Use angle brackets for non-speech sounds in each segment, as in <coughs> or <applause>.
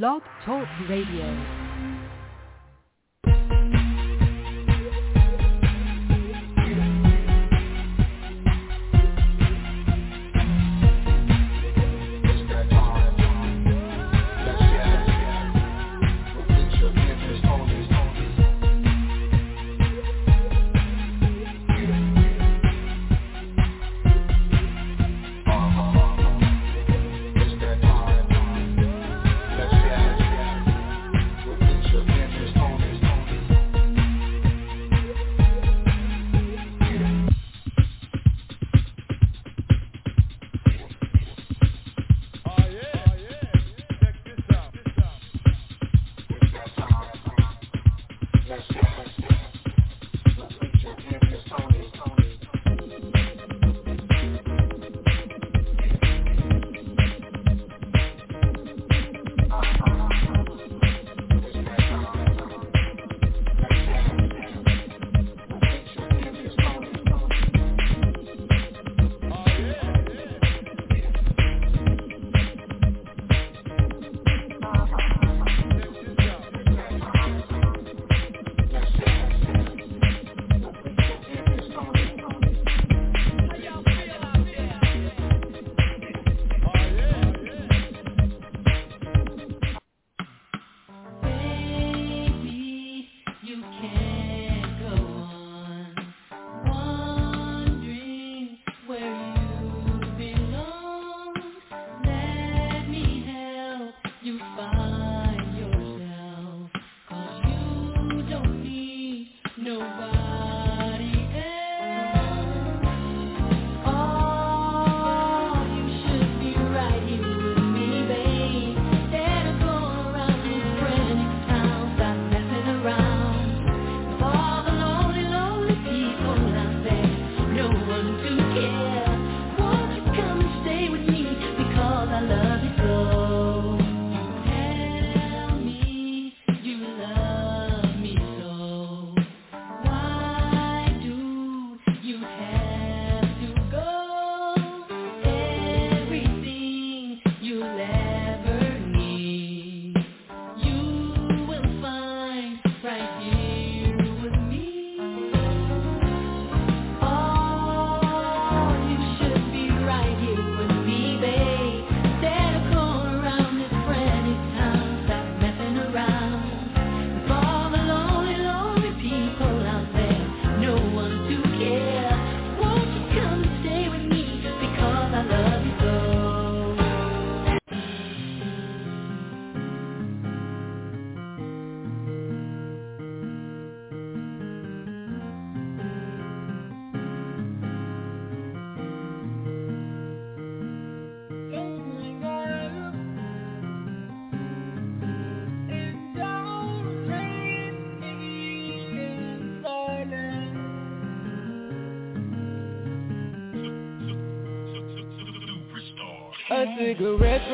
Blog Talk Radio.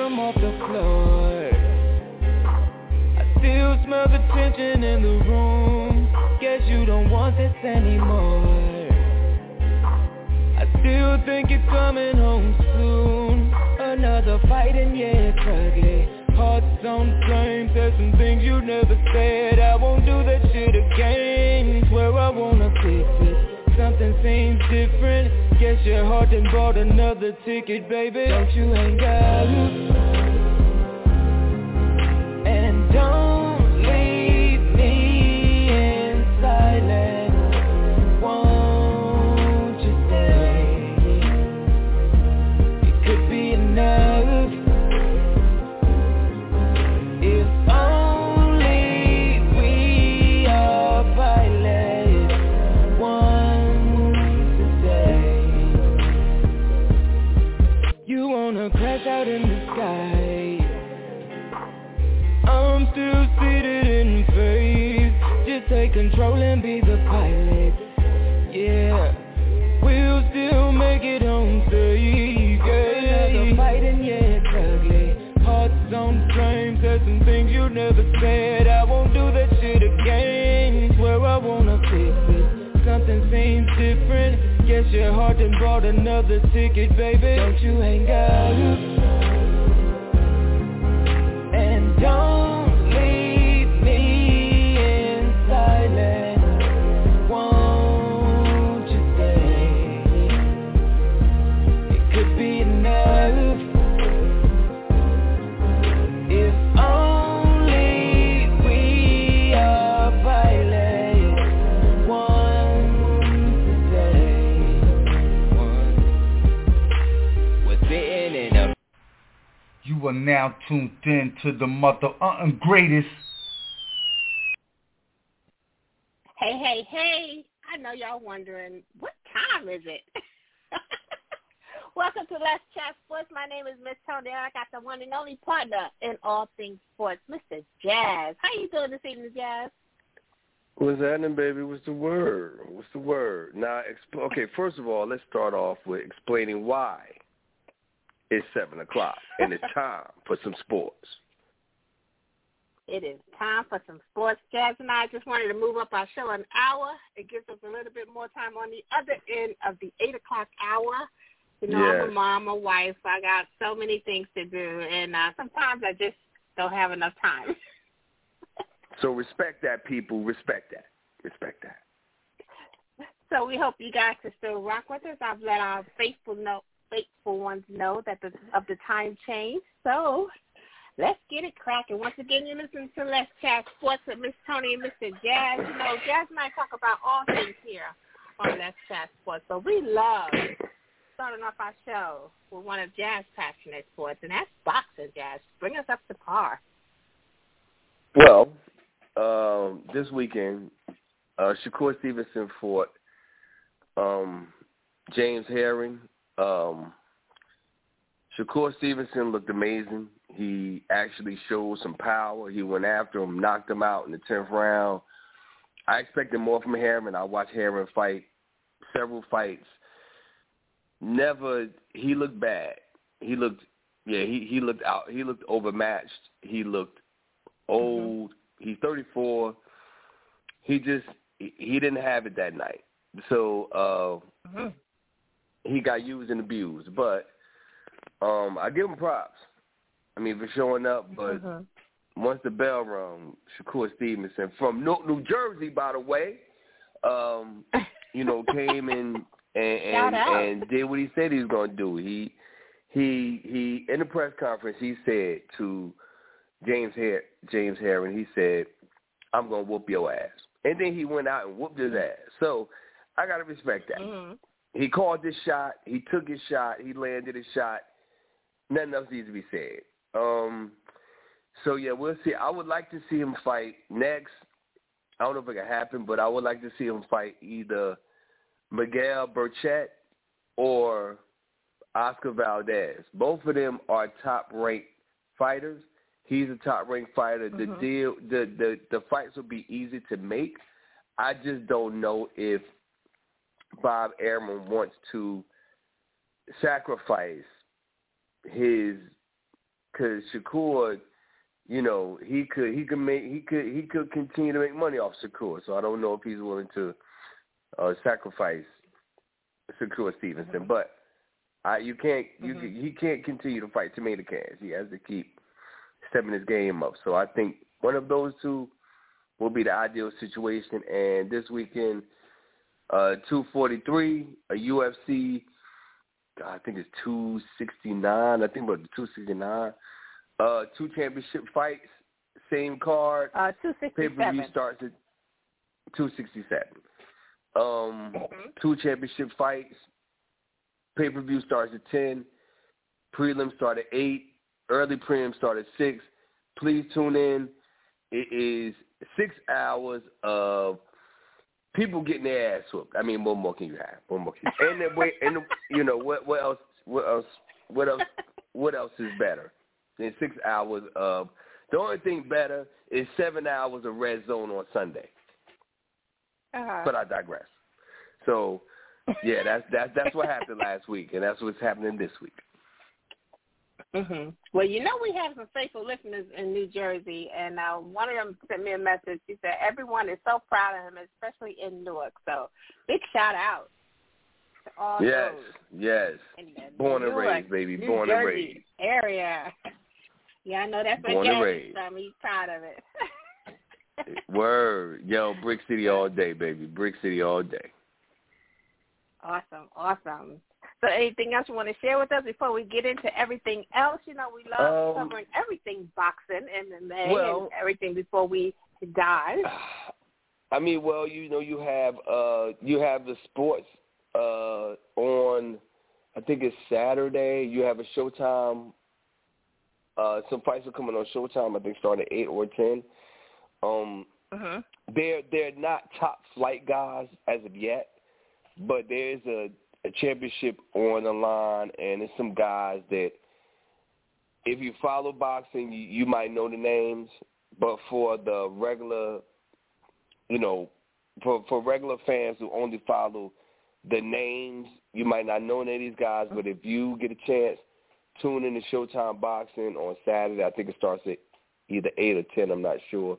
From off the floor. I still smell the tension in the room. Guess you don't want this anymore. I still think you're coming home soon. Another fight and yeah, it's ugly Hearts on flame, there's some things you never said. I won't do that shit again. Swear I wanna fix it. Something seems different. Guess your heart done bought another ticket, baby. Don't you hang up don't take control and be the pilot. Yeah. We'll still make it home safe Yeah. Another fight and yeah, it's ugly. Hearts on flame Said some things you never said. I won't do that shit again. Swear I wanna fix it. Something seems different. Guess your heart done bought another ticket, baby. Don't you hang up. And don't now tuned in to the mother uh, greatest. Hey, hey, hey. I know y'all wondering, what time is it? <laughs> Welcome to Let's Chat Sports. My name is Miss Toni. I got the one and only partner in all things sports, Mr. Jazz. How you doing this evening, Jazz? What's happening, baby? What's the word? What's the word? Now, exp- okay, first of all, let's start off with explaining why it's 7 o'clock and it's time for some sports. It is time for some sports. Jazz and I just wanted to move up our show an hour. It gives us a little bit more time on the other end of the 8 o'clock hour. You know, yes. I'm a mom, a wife. I got so many things to do, and uh, sometimes I just don't have enough time. <laughs> So respect that, people. Respect that. Respect that. So we hope you guys can still rock with us. I've let our faithful know, faithful ones know that the of the time change. So let's get it cracking. Once again, you listen to Let's Chat Sports with Miss Toni and Mr. Jazz. You know, Jazz and I talk about all things here on Let's Chat Sports. So we love starting off our show with one of Jazz passionate sports, and that's boxing. Jazz, bring us up to par. Well, um, this weekend, uh, Shakur Stevenson fought um, Jamel Herring. Um, Shakur Stevenson looked amazing. He actually showed some power. He went after him, knocked him out in the tenth round. I expected more from Herring. I watched Herring fight several fights. Never he looked bad. He looked yeah, he, he looked out he looked overmatched. He looked old. Mm-hmm. He's 34. He just he didn't have it that night. So uh mm-hmm. He got used and abused. But um I give him props. I mean for showing up, but mm-hmm. once the bell rung, Shakur Stevenson from New Jersey, by the way, um, <laughs> you know, came in and and, and did what he said he was going to do. He he he in the press conference he said to James Her- Jamel Herring, he said, "I'm going to whoop your ass," and then he went out and whooped his ass. So I got to respect that. Mm-hmm. He called this shot. He took his shot. He landed his shot. Nothing else needs to be said. Um, so yeah, we'll see. I would like to see him fight next. I don't know if it can happen, but I would like to see him fight either Miguel Berchelt or Oscar Valdez. Both of them are top ranked fighters. He's a top ranked fighter. The Mhm. deal the, the the fights will be easy to make. I just don't know if Bob Arum wants to sacrifice his because Shakur, you know, he could he could make he could he could continue to make money off Shakur. So I don't know if he's willing to uh, sacrifice Shakur Stevenson. Mm-hmm. But I you can't you Mhm. he can't continue to fight tomato cans. He has to keep stepping his game up. So I think one of those two will be the ideal situation. And this weekend, uh, 243, a UFC, I think it's 269. I think about 269. Uh, two championship fights, same card. Uh, Pay per view starts at 267. Um, Mhm. two championship fights. Pay per view starts at 10. Prelim start at 8. Early prelim start at 6. Please tune in. It is six hours of people getting their ass whooped. I mean, what more can you have? What more can you? And the way, and you know what? What else? What else? What else? What else is better than six hours of? The only thing better is seven hours of red zone on Sunday. Uh-huh. But I digress. So, yeah, that's that's that's what happened last week, and that's what's happening this week. Hmm Well, you know we have some faithful listeners in New Jersey, and uh, one of them sent me a message. She said everyone is so proud of him, especially in Newark. So big shout out to all yes, those yes. in the Born and raised, baby. New Born Jersey and raised. area. <laughs> Yeah, I know that's Born what and Gary raised. from. He's proud of it. <laughs> Word, yo, Brick City all <laughs> day, baby. Brick City all day. Awesome, awesome. So anything else you want to share with us before we get into everything else? You know, we love Um, covering everything boxing and MMA well- and everything before we dive. <sighs> I mean, well, you know, you have uh you have the sports uh on I think it's Saturday. You have a Showtime Uh, some fights are coming on Showtime. I think starting at eight or ten. Um, Mhm. they're they're not top flight guys as of yet, but there's a, a championship on the line, and there's some guys that if you follow boxing, you, you might know the names, but for the regular, you know, for for regular fans who only follow the names, you might not know any of these guys. But if you get a chance, tune in to Showtime Boxing on Saturday. I think it starts at either eight or ten. I'm not sure.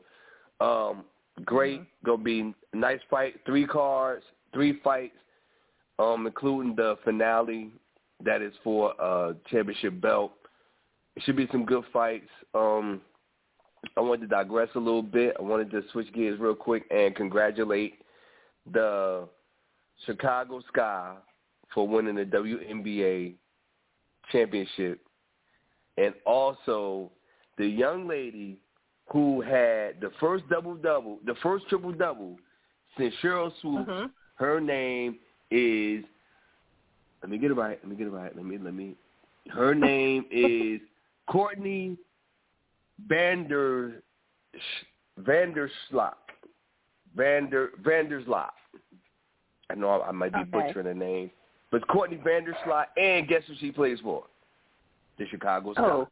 Um, great, gonna be nice fight. Three cards, three fights, um, including the finale that is for a championship belt. It should be some good fights. Um, I wanted to digress a little bit. I wanted to switch gears real quick and congratulate the Chicago Sky for winning the WNBA championship, and also the young lady who had the first double double, the first triple double since Sheryl Swoopes. Mhm. Her name is. Let me get it right. Let me get it right. Let me let me. Her name is Courtney Vander Vandersloot. Vander Vandersloot. I know I, I might be Okay. butchering her name, but Courtney Vandersloot, and guess who she plays for? The Chicago Sky. Oh.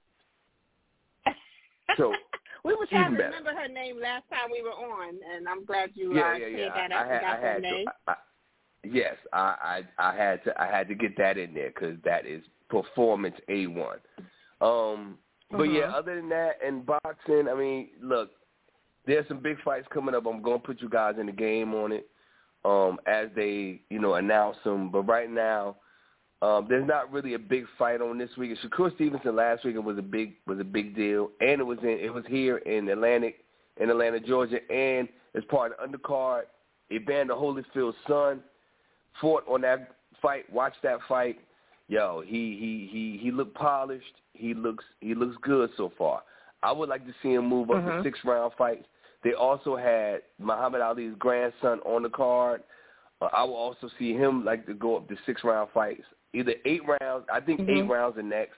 So, <laughs> we were trying to better. remember her name last time we were on, and I'm glad you yeah, uh, yeah, yeah. that I, I had, I her had name. to. I, yes, I, I, I had to. I had to get that in there because that is performance a one. Um, but yeah, Mhm. other than that, and boxing, I mean, look, there's some big fights coming up. I'm gonna put you guys in the game on it um, as they, you know, announce them. But right now, um, there's not really a big fight on this week. Shakur Stevenson last week was a big was a big deal, and it was in it was here in Atlantic in Atlanta, Georgia, and as part of the undercard, Evander Holyfield's son fought on that fight. Watch that fight. Yo, he he he he looked polished. He looks he looks good so far. I would like to see him move up Mhm. to six round fights. They also had Muhammad Ali's grandson on the card. Uh, I will also see him like to go up to six round fights, either eight rounds. I think eight Mhm. rounds are next.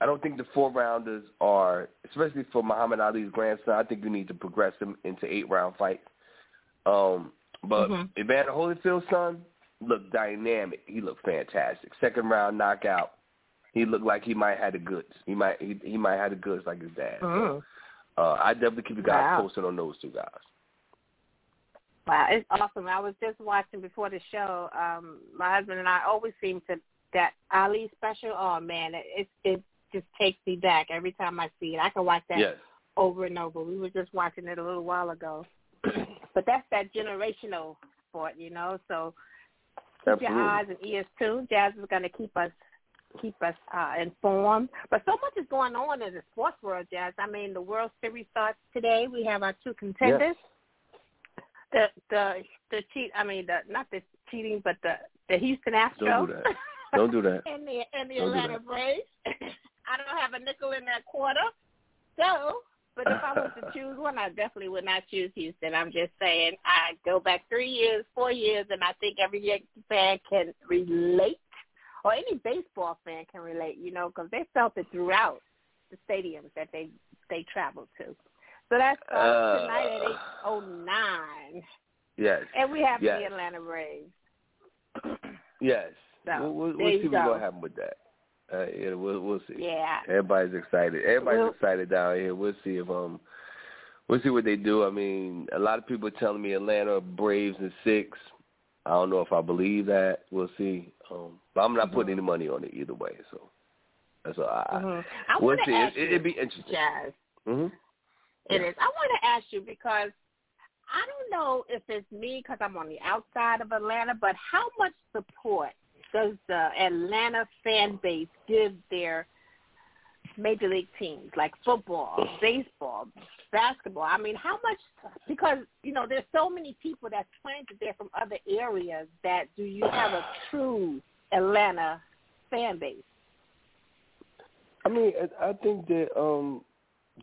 I don't think the four rounders are, especially for Muhammad Ali's grandson. I think you need to progress him into eight round fights. Um, but Mhm. Evander Holyfield's son looked dynamic. He looked fantastic. Second round knockout. He looked like he might have the goods. He might he, he might have the goods like his dad. So, Mm. uh, I definitely keep you guys Wow. posted on those two guys. Wow, it's awesome. I was just watching before the show. Um, my husband and I always seem to that Ali special. Oh man, it it, it just takes me back every time I see it. I can watch that Yes. over and over. We were just watching it a little while ago. <clears throat> but that's that generational sport, you know. So keep Absolutely. your eyes and ears too. Jazz is going to keep us keep us uh, informed. But so much is going on in the sports world, Jazz. I mean, the World Series starts today. We have our two contenders. The the the cheat. I mean, the not the cheating, but the the Houston Astros. Don't do that. Don't do that. <laughs> and the and the Don't Atlanta. Braves. <coughs> I don't have a nickel in that quarter. So, but if I was to choose one, I definitely would not choose Houston. I'm just saying. I go back three years, four years, and I think every Yankee fan can relate, or any baseball fan can relate. You know, because they felt it throughout the stadiums that they they traveled to. So that's uh, Uh, tonight at eight oh nine, Yes. and we have yes. the Atlanta Braves. <clears throat> Yes. So, we'll we'll, we'll you see what's go. gonna happen with that. Uh, yeah, we'll we'll see. Yeah. Everybody's excited. Everybody's Well- excited down here. We'll see if um we'll see what they do. I mean, a lot of people are telling me Atlanta Braves in six. I don't know if I believe that. We'll see. Um but I'm not putting any money on it either way, so that's all I Mhm. I we'll see. ask It, you, it'd be interesting. Jazz. Mhm. It Yeah. is. I want to ask you because I don't know if it's me because I'm on the outside of Atlanta, but how much support does the Atlanta fan base give their major league teams like football, baseball, basketball? I mean, how much? Because you know, there's so many people that's planted there from other areas. That do you have a true Atlanta fan base? I mean, I I think that um,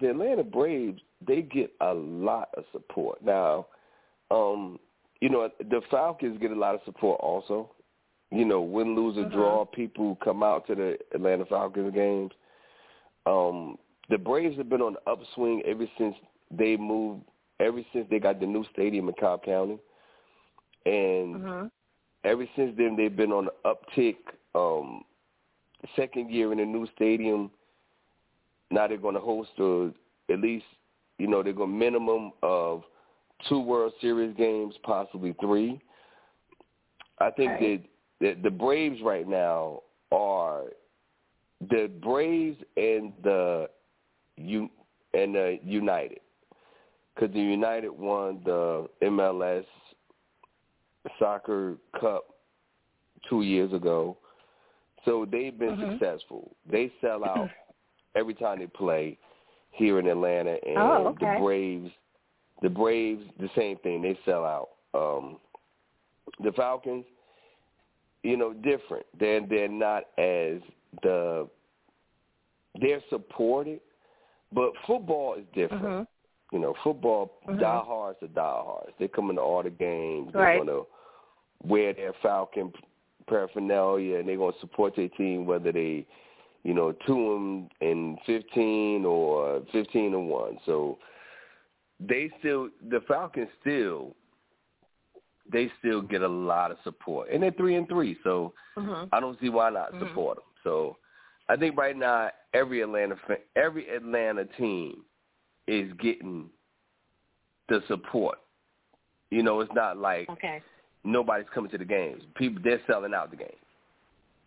the Atlanta Braves they get a lot of support now. Um, you know, the Falcons get a lot of support also. You know, win, lose, or Mhm. draw, people come out to the Atlanta Falcons games. Um, the Braves have been on the upswing ever since they moved, ever since they got the new stadium in Cobb County, and Mm-hmm. ever since then they've been on the uptick. Um, second year in the new stadium. Now they're going to host uh, at least, you know, they're going to minimum of two World Series games, possibly three. I think Okay. that, that the Braves right now are the Braves and the U and the United, because the United won the MLS Soccer Cup two years ago, so they've been Mhm. successful. They sell <clears throat> out every time they play here in Atlanta, and Oh, okay. the Braves, the Braves, the same thing. They sell out. Um, the Falcons, you know, different. They're they're not as the they're supported, but football is different. Mhm. You know, football Mhm. diehards are diehards. They come into all the games. They're gonna wear their Falcon paraphernalia, and they're gonna support their team whether they, you know, two and fifteen or fifteen and one. So they still the Falcons still they still get a lot of support, and they're three and three. So Mhm. I don't see why not Mhm. support them. So I think right now every Atlanta every Atlanta team is getting the support. You know, it's not like Okay. nobody's coming to the games. People they're selling out the game,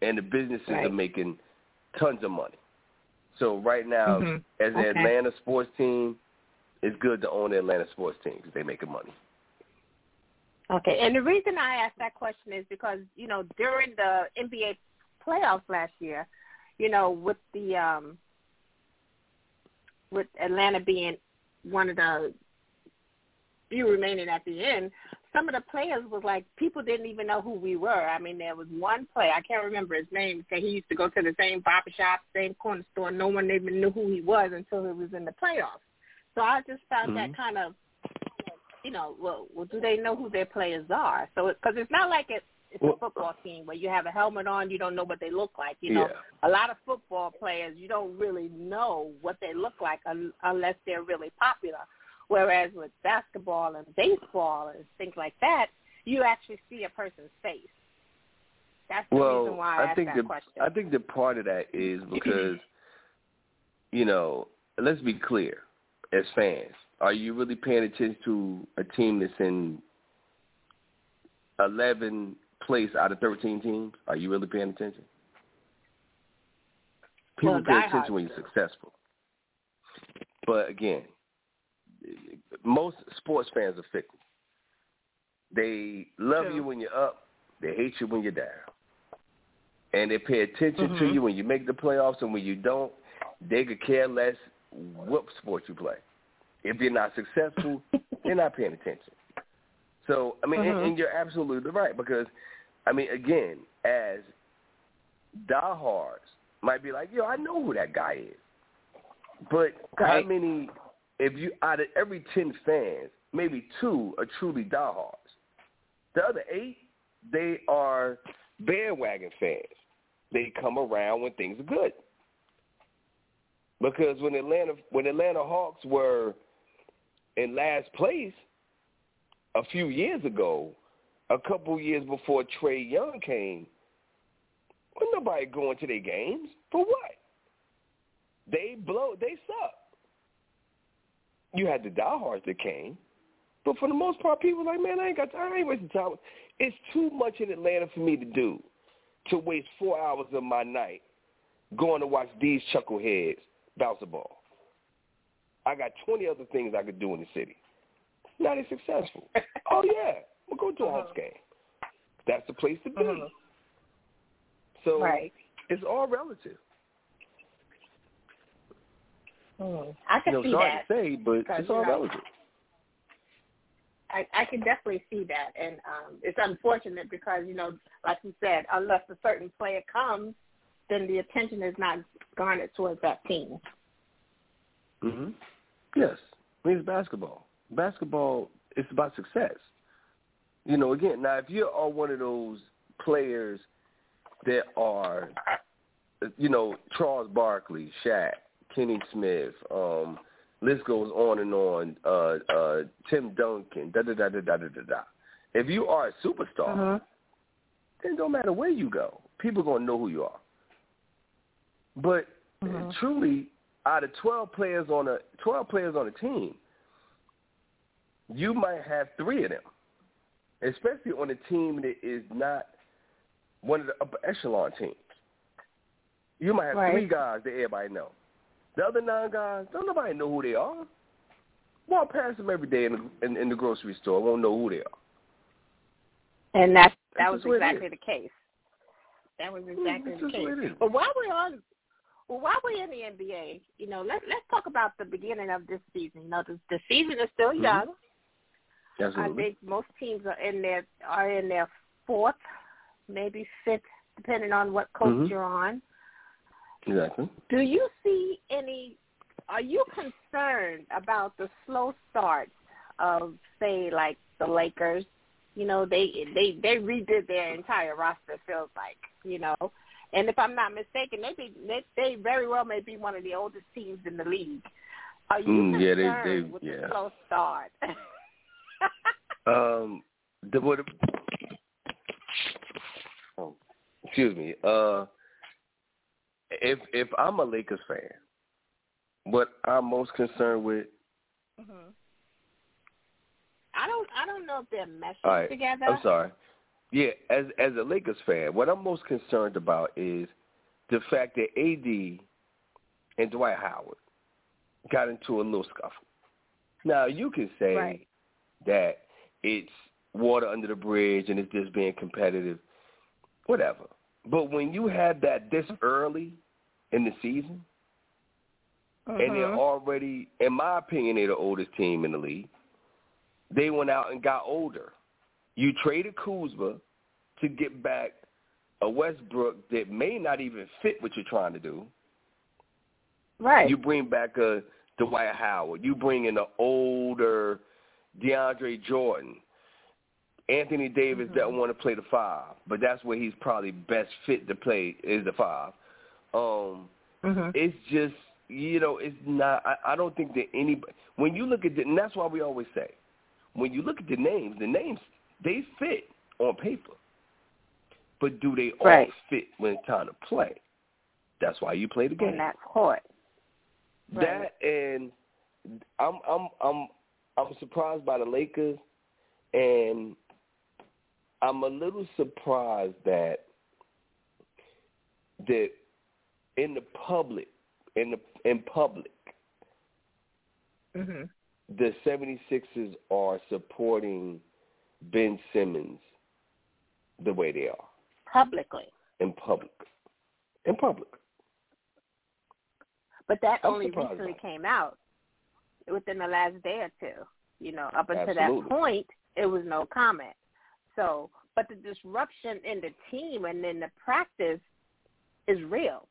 and the businesses Right. are making tons of money. So right now, Mhm. as an Okay. Atlanta sports team, it's good to own the Atlanta sports team because they're making money. Okay, and the reason I asked that question is because you know during the NBA playoffs last year, you know with the um with Atlanta being one of the few remaining at the end, some of the players was like people didn't even know who we were. I mean, there was one player I can't remember his name. Said he used to go to the same barber shop, same corner store. No one even knew who he was until it was in the playoffs. So I just found that Mhm. kind of you know, well, well, do they know who their players are? So, because it's not like it, it's Well- a football uh, team where you have a helmet on, you don't know what they look like. You know, Yeah. a lot of football players, you don't really know what they look like un- unless they're really popular. Whereas with basketball and baseball and things like that, you actually see a person's face. That's the well, reason why I, I asked think that the question. I think the part of that is <clears throat> because, you know, let's be clear, as fans, are you really paying attention to a team that's in eleven place out of thirteen teams? Are you really paying attention? People Well, pay attention when you're successful. But again, most sports fans are fickle. They love True. you when you're up. They hate you when you're down. And they pay attention to Mhm. you when you make the playoffs, and when you don't, they could care less what sport you play. If you're not successful, <laughs> they're not paying attention. So, I mean, and, Mhm. and you're absolutely right because, I mean, again, as diehards might be like, yo, I know who that guy is. But how many, if you, out of every 10 fans, maybe two are truly diehards. The other eight, they are bandwagon fans. They come around when things are good. Because when Atlanta when Atlanta Hawks were in last place a few years ago, a couple years before Trae Young came, was nobody going to their games for what? They blow. They suck. You had the diehards that came, but for the most part, people like, man, I ain't got time. I ain't wasting time. It's too much in Atlanta for me to do to waste four hours of my night going to watch these chuckleheads bounce a ball. I got 20 other things I could do in the city. Now they're successful. oh, <laughs> yeah. We'll go to a Hawks game. That's the place to be. Mhm. So Right. it's all relative. Mhm. I You can know, see sorry that. to say, but it's all know, relative. I, I can definitely see that, and um, it's unfortunate because you know, like you said, unless a certain player comes, then the attention is not garnered towards that team. hmm Yes. I mean, it's basketball. Basketball, it's about success. You know, again, now if you are one of those players that are, you know, Charles Barkley, Shaq, Kenny Smith. Um, list goes on and on. Uh, uh, Tim Duncan. Da da da da da da da. da. If you are a superstar, Mhm. then don't matter where you go, people gonna know who you are. But Mhm. truly, out of twelve players on a twelve players on a team, you might have three of them, especially on a team that is not one of the upper echelon teams. You might have Right. three guys that everybody know. The other nine guys, don't nobody know who they are. Walk past them every day in the, in, in the grocery store, won't know who they are. And that that was just what it exactly the case. That was Mm, exactly the just what it case. But while we're on, well, while we're in the NBA, you know, let let's talk about the beginning of this season. You know, the, the season is still Mhm. young. I think most teams are in their are in their fourth, maybe fifth, depending on what coach Mhm. you're on. Exactly. Do you see any? Are you concerned about the slow starts of, say, like the Lakers? You know, they they they redid their entire roster. it Feels like you know, and if I'm not mistaken, they be, they they very well may be one of the oldest teams in the league. Are you Mm, yeah, they- they- with yeah. the slow start? <laughs> Um, the what? Oh, excuse me. Uh, if if I'm a Lakers fan, what I'm most concerned with. hmm I don't I don't know if they're meshing right, together. I'm sorry. Yeah, as as a Lakers fan, what I'm most concerned about is the fact that AD and Dwight Howard got into a little scuffle. Now you can say Right. that it's water under the bridge and it's just being competitive, whatever. But when you have that this early in the season, and they're Mhm. already, in my opinion, they're the oldest team in the league. They went out and got older. You traded Kuzma to get back a Westbrook that may not even fit what you're trying to do. right. You bring back a Dwight Howard. You bring in an older DeAndre Jordan. Anthony Davis Mhm. doesn't want to play the five, but that's where he's probably best fit to play is the five. Um, hmm it's just you know it's not. I, I don't think that any when you look at the, and that's why we always say when you look at the names, the names they fit on paper, but do they all Right. fit when it's time to play? That's why you play the game. And that court. Right. That and I'm I'm I'm I'm surprised by the Lakers, and I'm a little surprised that that in the public in the in public hmm the 76ers are supporting Ben Simmons the way they are Publicly. in public. In public. But that I'm only recently came out within the last day or two. You know, up until Absolutely. that point, it was no comment. So, but the disruption in the team and in the practice is real.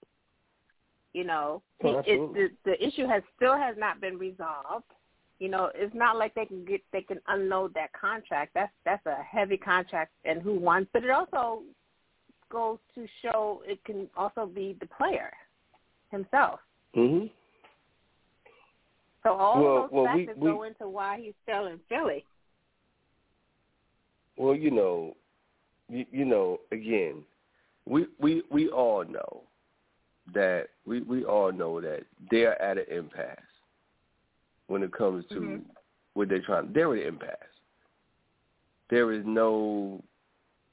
You know, Oh, it, the the issue has still has not been resolved. You know, it's not like they can get they can unload that contract. That's that's a heavy contract, and who wants? But it also goes to show it can also be the player himself. Mhm. So all Well- those well, we- factors we- go into why he's still in Philly. Well, you know, you, you know, again, we we we all know that we we all know that they're at an impasse when it comes to Mhm. what they're trying. They're at an impasse. There is no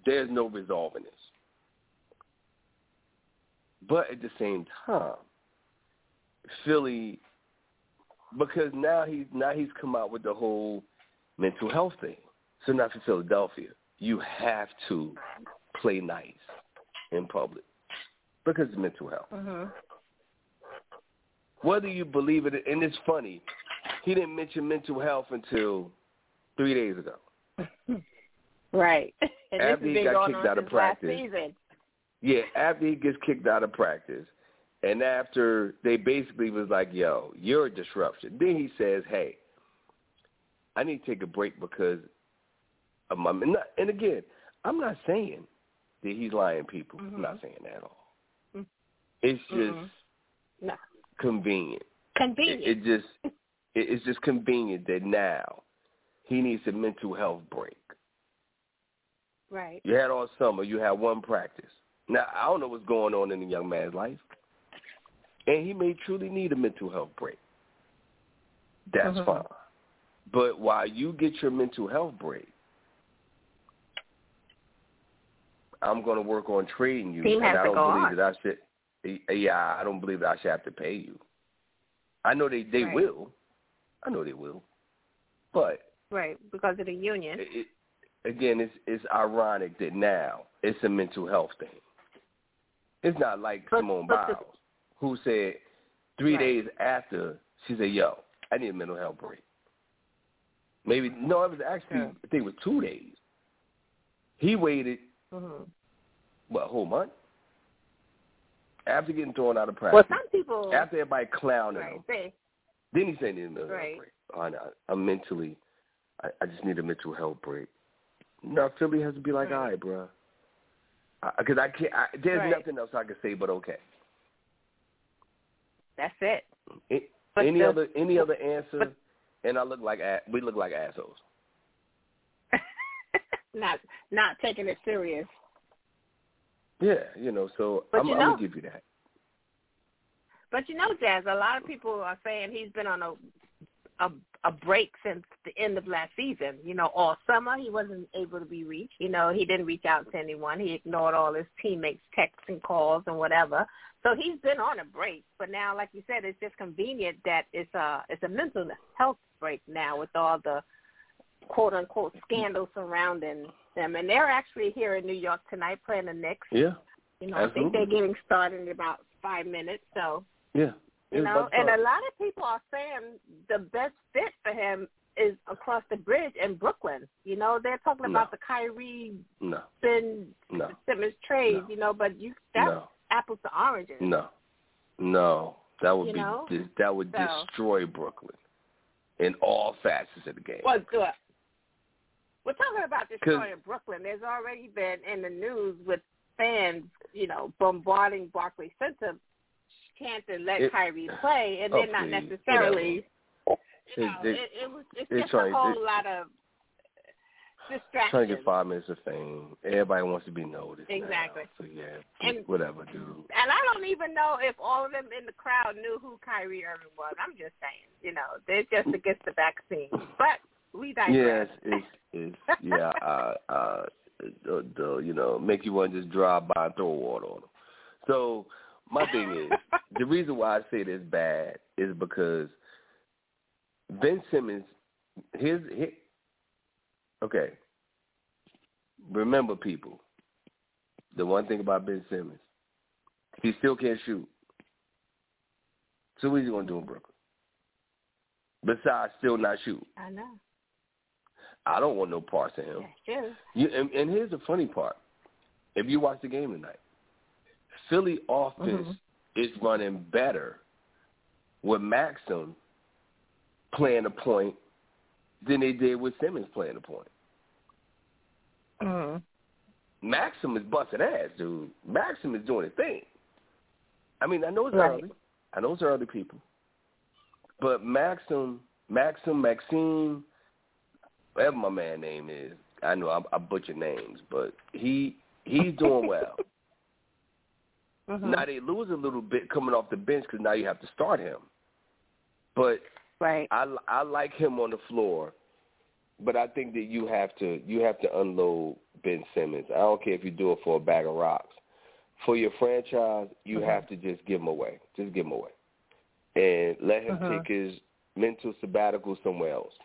there's no resolving this. But at the same time, Philly because now he's now he's come out with the whole mental health thing. So now for Philadelphia, you have to play nice in public because of mental health. Mhm. Whether you believe it, and it's funny, he didn't mention mental health until three days ago. <laughs> Right. <laughs> And After he got kicked out of practice. Yeah, after he gets kicked out of practice, and after they basically was like, "Yo, you're a disruption." Then he says, "Hey, I need to take a break because of my." And, again, I'm not saying that he's lying, people. I'm Mhm. not saying that at all. Mm. It's just Mhm. No. convenient. Convenient. It, it just <laughs> it's just convenient that now he needs a mental health break. right. You had all summer. You had one practice. Now I don't know what's going on in the young man's life, and he may truly need a mental health break. That's Mhm. fine. But while you get your mental health break, I'm going to work on trading you, Team and has I don't believe on. that I should. Yeah, I don't believe that I should have to pay you. I know they they Right. will. I know they will, but Right. Because of the union. it, again, it's it's ironic that now it's a mental health thing. It's not like But- Simone but the- Biles, who said three Right. days after she said, "Yo, I need a mental health break." Maybe no, it was actually. I think it was two days. He waited hmm what a whole month after getting thrown out of practice. Well, some people. after everybody clowning right. him, They. Then he said, "I need a mental Right. break." Oh, no, I'm mentally, I, I just need a mental health break. No, Philly has to be like, Right. all right, bro. Because I, can't. I, there's Right. nothing else I can say but okay. That's it. But any the- other any other answer, but- and I look like we look like assholes. <laughs> not not taking it serious. Yeah, you know. So But I'm, you I'm gonna give you that. But you know, Jazz, a lot of people are saying he's been on a a a break since the end of last season. You know, all summer he wasn't able to be reached. You know, he didn't reach out to anyone. He ignored all his teammates' texts and calls and whatever. So he's been on a break. But now, like you said, it's just convenient that it's a it's a mental health break now with all the quote unquote scandal surrounding them. And they're actually here in New York tonight playing the Knicks. Yeah, You know, I think they're getting started in about five minutes. So yeah. you know, and a lot of people are saying the best fit for him is across the bridge in Brooklyn. You know, they're talking No. about the Kyrie no, Ben no, Simmons trade. No. You know, but you that's no, apples to oranges. no, no. That would You be know? that would So- destroy Brooklyn in all facets of the game. Well, good. We're talking about destroying Brooklyn. There's already been in the news with fans, you know, bombarding Barclays Center, chanting "Let It- Kyrie play," and Oh, they're not necessarily. You know, They- it, it was it's just a whole they- lot of distractions. trying to get five minutes of fame. Everybody wants to be noticed. now. Exactly. So yeah, And- whatever, dude. And I don't even know if all of them in the crowd knew who Kyrie Irving was. I'm just saying, you know, they're just against the vaccine. But we digress. Yes, it's it's yeah. Uh, uh, the, the you know make you want to just drive by and throw water on them. So my thing is the reason why I say this bad is because Ben Simmons, his, his okay. Remember, people, the one thing about Ben Simmons, he still can't shoot. So what is he gonna do in Brooklyn? Besides, still not shoot. I know. I don't want no parts of him. That's true. You, and, and here's the funny part: if you watch the game tonight, Philly offense Mhm. is running better with Maxim playing the point than they did with Simmons playing the point. Mm-hmm. Maxim is busting ass, dude. Maxim is doing his thing. I mean, I know it's Right. early. I know it's early, people. But Maxim, Maxim, Maxime, whatever my man name is, I know I, I butcher names, but he he's doing well. <laughs> Mm-hmm. Now they lose a little bit coming off the bench because now you have to start him. But Right. I I like him on the floor, but I think that you have to you have to unload Ben Simmons. I don't care if you do it for a bag of rocks. For your franchise, you Mhm. have to just give him away. Just give him away, and let him Mhm. take his mental sabbatical somewhere else.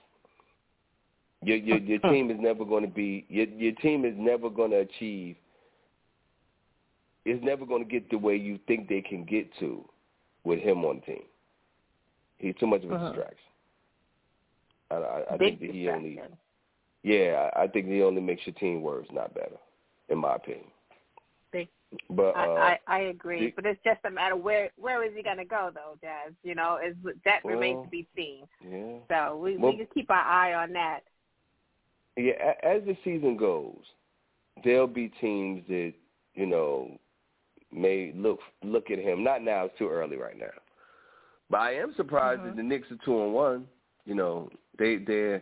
Your your your team is never going to be your your team is never going to achieve. Is never going to get the way you think they can get to with him on the team. He's too much of a Uh-huh. distraction. I, I, I think that he only, yeah, I I think he only makes your team worse, not better, in my opinion. Big. But uh, I, I I agree, the- but it's just a matter where where is he going to go though, Jazz? You know, is that remains to be seen. yeah, So we well- we just keep our eye on that. yeah. As the season goes, there'll be teams that you know may look look at him. Not now; it's too early right now. But I am surprised Mhm. that the Knicks are two and one. You know, they they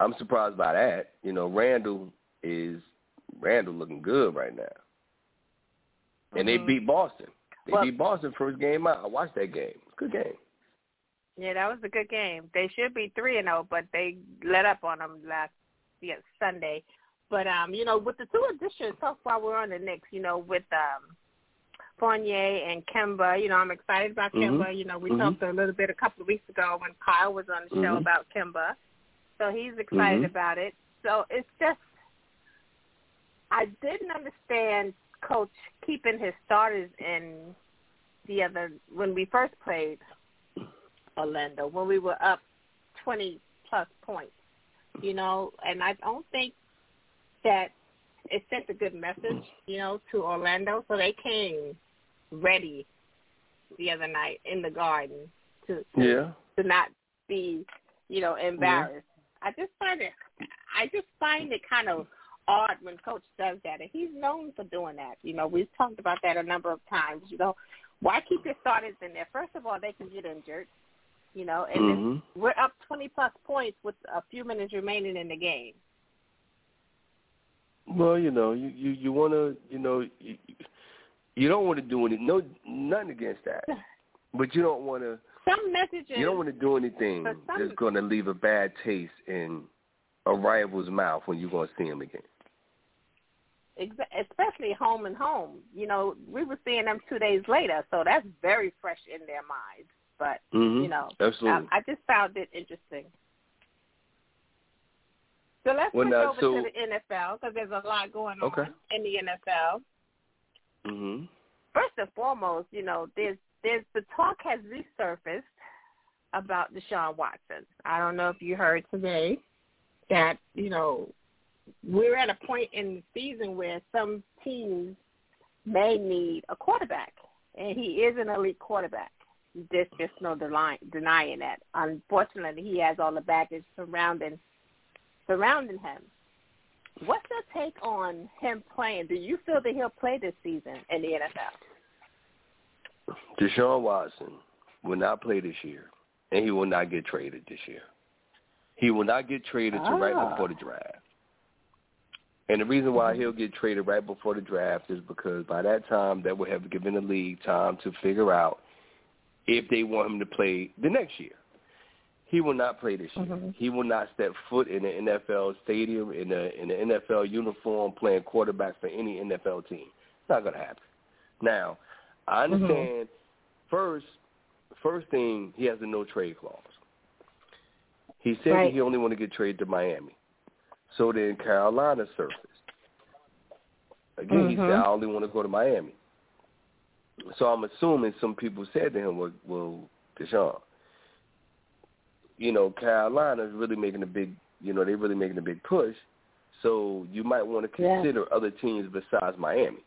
I'm surprised by that. You know, Randle is Randle looking good right now. And they Mhm. beat Boston. They Well- beat Boston first game out. I watched that game. It's a good game. Yeah, that was a good game. They should be three and zero, but they let up on them last yeah, Sunday. But um, you know, with the two additions, talk while we're on the Knicks, you know, with um Fournier and Kemba, you know, I'm excited about Mhm. Kemba. You know, we Mhm. talked a little bit a couple of weeks ago when Kyle was on the show Mhm. about Kemba. So he's excited Mhm. about it. So it's just I didn't understand coach keeping his starters in the other when we first played Orlando when we were up twenty plus points. You know, and I don't think that it sent a good message, you know, to Orlando. So they came ready the other night in the garden to to, Yeah. to not be, you know, embarrassed. I just find it I just find it kind of odd when coach does that and he's known for doing that. You know, we've talked about that a number of times, you know. Why keep your starters in there? First of all, they can get injured, you know, and then Mhm. we're up 20 plus points with a few minutes remaining in the game. Well, you know, you you you want to, you know, you, you don't want to do any no nothing against that, but you don't want to Some messages. you don't want to do anything that's going to leave a bad taste in a rival's mouth when you're going to see him again. especially home and home. You know, we were seeing them two days later, so that's very fresh in their minds. But Mm-hmm. you know, absolutely. I, I just found it interesting. So let's Well, switch now, over so- to the NFL because there's a lot going Okay. on in the NFL. Mm-hmm. First and foremost, you know, there's there's the talk has resurfaced about Deshaun Watson. I don't know if you heard today that you know we're at a point in the season where some teams may need a quarterback, and he is an elite quarterback. There's just no deny, denying that. Unfortunately, he has all the baggage surrounding surrounding him. What's your take on him playing? Do you feel that he'll play this season in the NFL? Deshaun Watson will not play this year, and he will not get traded this year. He will not get traded to right Ah. before the draft. And the reason why he'll get traded right before the draft is because by that time that will have given the league time to figure out if they want him to play the next year. He will not play this year. Mhm. He will not step foot in an NFL stadium in a in an NFL uniform playing quarterback for any NFL team. It's not going to happen. Now, I understand. First, first thing he has a no trade clause. He said Right. he only want to get traded to Miami. So then Carolina surfaced. Again, he said Mhm. I only want to go to Miami. So I'm assuming some people said to him, "Well, well Deshaun, you know, Carolina's really making a big, you know, they're really making a big push. So you might want to Yeah. consider other teams besides Miami."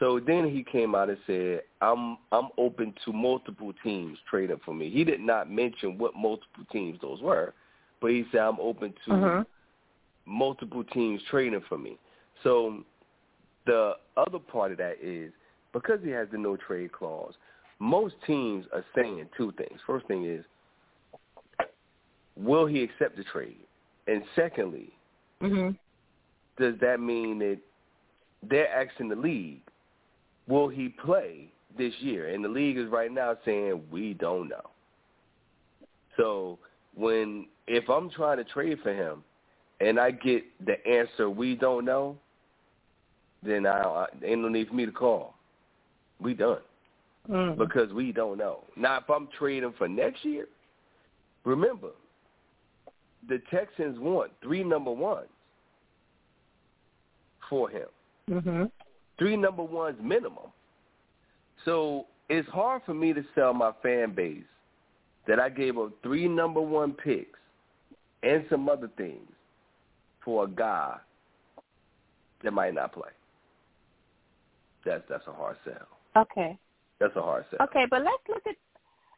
So then he came out and said, "I'm I'm open to multiple teams trading for me." He did not mention what multiple teams those were, but he said, "I'm open to Mhm. multiple teams trading for me." So the other part of that is because he has the no trade clause, most teams are saying two things. First thing is, will he accept the trade? And secondly, Mhm. does that mean that they're asking the league, will he play this year? And the league is right now saying we don't know. So when if I'm trying to trade for him and I get the answer we don't know, then I, I ain't no need for me to call. We done Mhm. because we don't know. Now, if I'm trading for next year, remember, the Texans want three number ones for him, Mhm. three number ones minimum. So it's hard for me to sell my fan base that I gave up three number one picks and some other things for a guy that might not play. That's that's a hard sell. Okay. That's a hard sell. Okay, but let's look at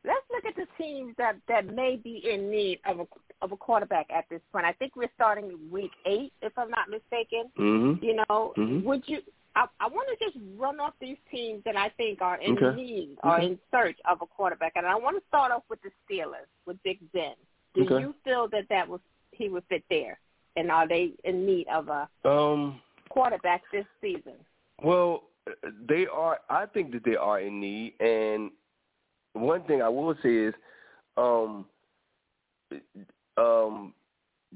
let's look at the teams that that may be in need of a of a quarterback at this point. I think we're starting week eight, if I'm not mistaken. Mhm. You know, Mhm. would you I, I want to just run off these teams that I think are in Okay. need or Okay. in search of a quarterback, and I want to start off with the Steelers with Big Ben. Do Okay. you feel that that was he would fit there, and are they in need of a Um. quarterback this season? Well, they are. I think that they are in need, and one thing I will say is, um, um,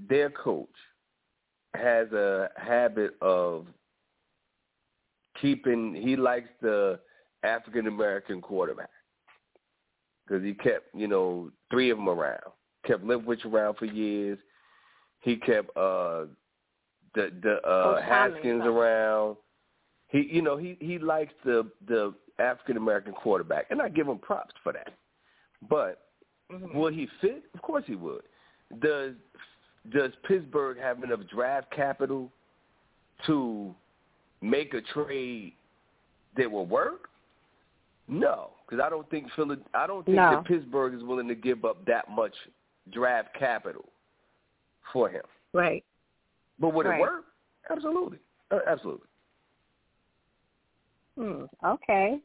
their coach has a habit of keeping. He likes the African American quarterback because he kept, you know, three of them around. Kept Leftwich around for years. He kept uh the the uh Haskins around. He you know, he he likes the the African American quarterback and I give him props for that. But Mhm. will he fit? Of course he would. Does does Pittsburgh have enough draft capital to make a trade that will work? No, because I don't think Philly, I don't think No. that Pittsburgh is willing to give up that much draft capital for him. Right. But would Right. it work? Absolutely, uh, absolutely. Hmm. Okay.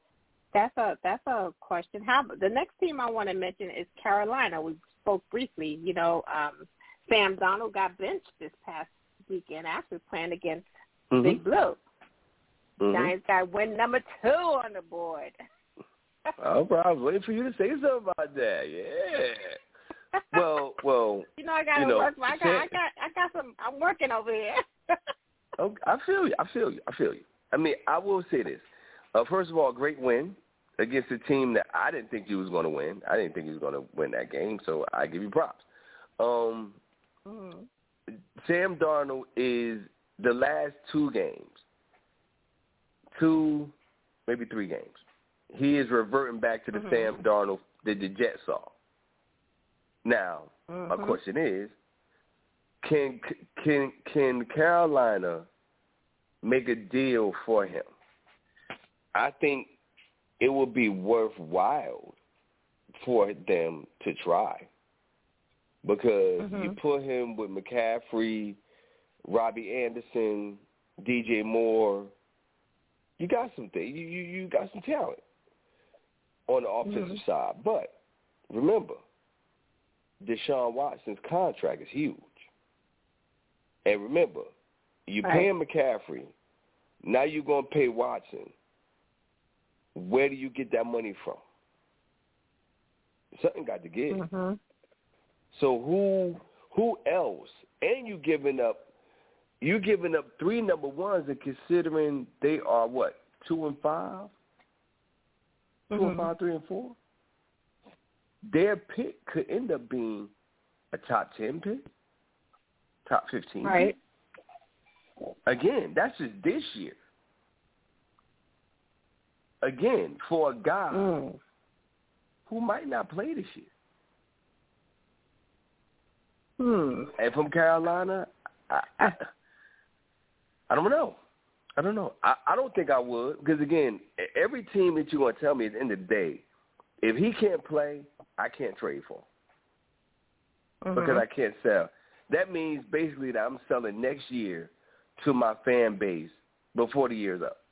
That's a that's a question. How the next team I want to mention is Carolina. We spoke briefly. You know, um, Sam Darnold got benched this past weekend after playing against Mhm. Big Blue. Mhm. Giants got win number two on the board. Oh, bro, I was waiting for you to say something about that. Yeah. <laughs> Well, well, you know, I got to you know, work. I got, I got, I got some. I'm working over here. <laughs> Okay, I feel you. I feel you. I feel you. I mean, I will say this. Uh, first of all, great win against a team that I didn't think you was going to win. I didn't think he was going to win that game, so I give you props. Um, Mhm. Sam Darnold is the last two games, two, maybe three games. He is reverting back to the Mhm. Sam Darnold that the Jets saw. Now, my Mhm. question is, can can can Carolina make a deal for him? I think it would be worthwhile for them to try because you Mhm. put him with McCaffrey, Robbie Anderson, DJ Moore. You got some things. You you, you got some talent on the offensive Mhm. side, but remember, Deshaun Watson's contract is huge. And remember, you Right. paying McCaffrey. Now you're gonna pay Watson. Where do you get that money from? Something got to give. Mhm. So who who else? And you giving up you giving up three number ones and considering they are what, two and 5 Two and Mhm. five, three and four? Their pick could end up being a top ten pick, top fifteen. pick. Right. Again, that's just this year. Again, for a guy Mm. who might not play this year. Hmm. And from Carolina, I, I, I don't know. I don't know. I, I don't think I would because again, every team that you're going to tell me at the end of the day, if he can't play, I can't trade for him Mhm. because I can't sell. That means basically that I'm selling next year to my fan base before the year's up.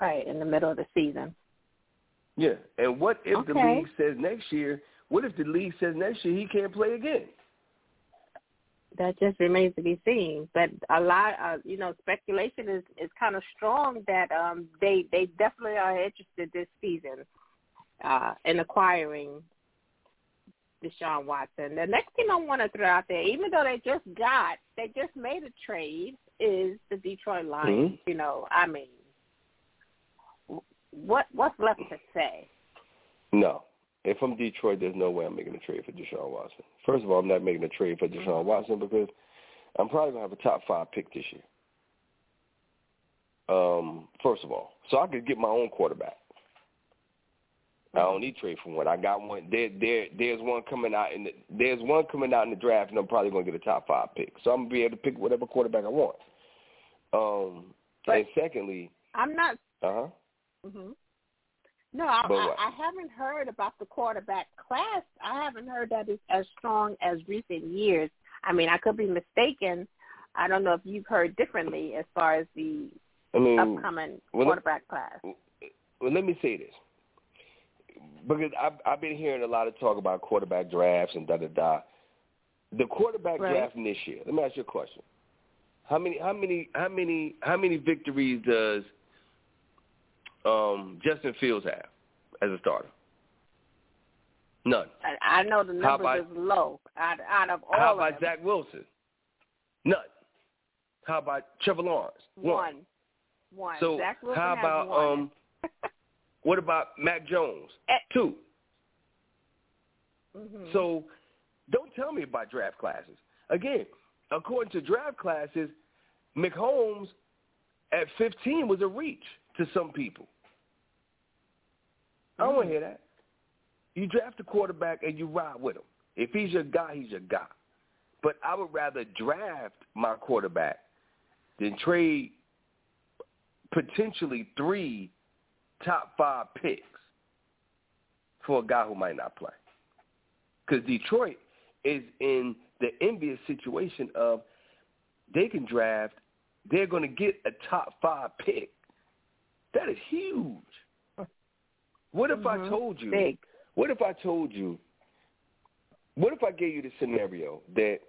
Right in the middle of the season. Yeah. And what if the league says next year? What if the league says next year he can't play again? that just remains to be seen. But a lot, uh, you know, speculation is is kind of strong that um they they definitely are interested this season uh in acquiring Deshaun Watson. The next team I want to throw out there, even though they just got, they just made a trade, is the Detroit Lions. Mhm. You know, I mean, what what's left to say? No. If I'm Detroit, there's no way I'm making a trade for Deshaun Watson. First of all, I'm not making a trade for Deshaun Watson because I'm probably gonna have a top five pick this year. Um, first of all, so I could get my own quarterback. I don't need trade for one. I got one. There, there, there's one coming out in the. There's one coming out in the draft, and I'm probably going to get a top five pick. So I'm gonna be able to pick whatever quarterback I want. Um, But- and secondly, I'm not uh huh. Hmm No, I, But I. I haven't heard about the quarterback class. I haven't heard that it's as strong as recent years. I mean, I could be mistaken. I don't know if you've heard differently as far as the I mean, upcoming well, quarterback class? Well, let me say this because I've, I've been hearing a lot of talk about quarterback drafts and da da da. The quarterback Right. draft this year. Let me ask you a question. How many? How many? How many? How many victories does um, Justin Fields have as a starter? None. I, I know the numbers about- is low out, out of all How of about them. Zach Wilson? None. How about Trevor Lawrence? One. One. So Zach Wilson how about one. um? <laughs> What about Mac Jones? Eh. Two. Mhm. So don't tell me about draft classes. Again, according to draft classes, Mac Jones at 15 was a reach to some people. I don't want to hear that. You draft a quarterback and you ride with him. If he's your guy, he's your guy. But I would rather draft my quarterback than trade potentially three top five picks for a guy who might not play. Because Detroit is in the envious situation of they can draft, they're going to get a top five pick. That is huge. What if I Mhm. told you? Big. What if I told you? What if I gave you the scenario that?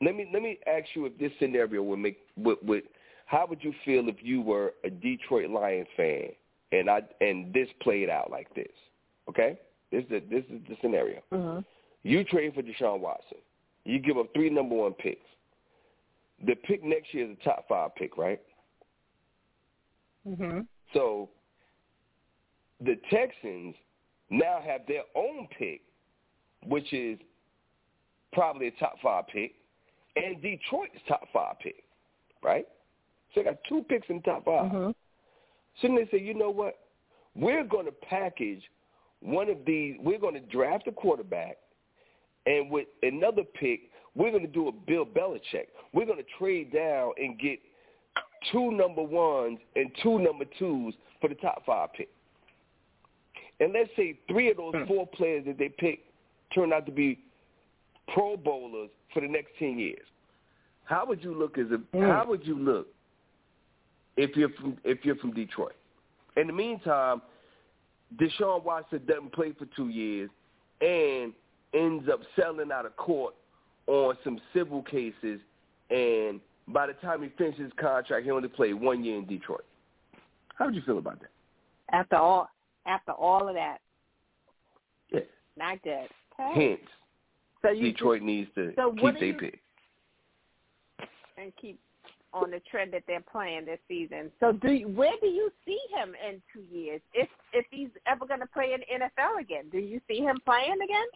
Let me let me ask you if this scenario would make would, would how would you feel if you were a Detroit Lions fan and I and this played out like this? Okay, this is the, this is the scenario. Mhm. You trade for Deshaun Watson. You give up three number one picks. The pick next year is a top five pick, right? Mhm. So the Texans now have their own pick, which is probably a top five pick, and Detroit's top five pick, right? So they got two picks in top 5 Mhm. So then they say, you know what? We're going to package one of these. We're going to draft a quarterback, and with another pick, we're going to do a Bill Belichick. We're going to trade down and get two number ones and two number twos for the top five pick. And let's say three of those Hmm. four players that they pick turn out to be Pro Bowlers for the next ten years. How would you look as a? Hmm. How would you look if you're from if you're from Detroit? In the meantime, Deshaun Watson doesn't play for two years and ends up selling out of court on some civil cases, and by the time he finishes his contract, he only played one year in Detroit. How would you feel about that? After all, after all of that, Yeah. not good. Okay. Hence, so you Detroit needs to so keep their pick. and keep on the trend that they're playing this season. So, do you, where do you see him in two years? If if he's ever going to play in the NFL again, do you see him playing again?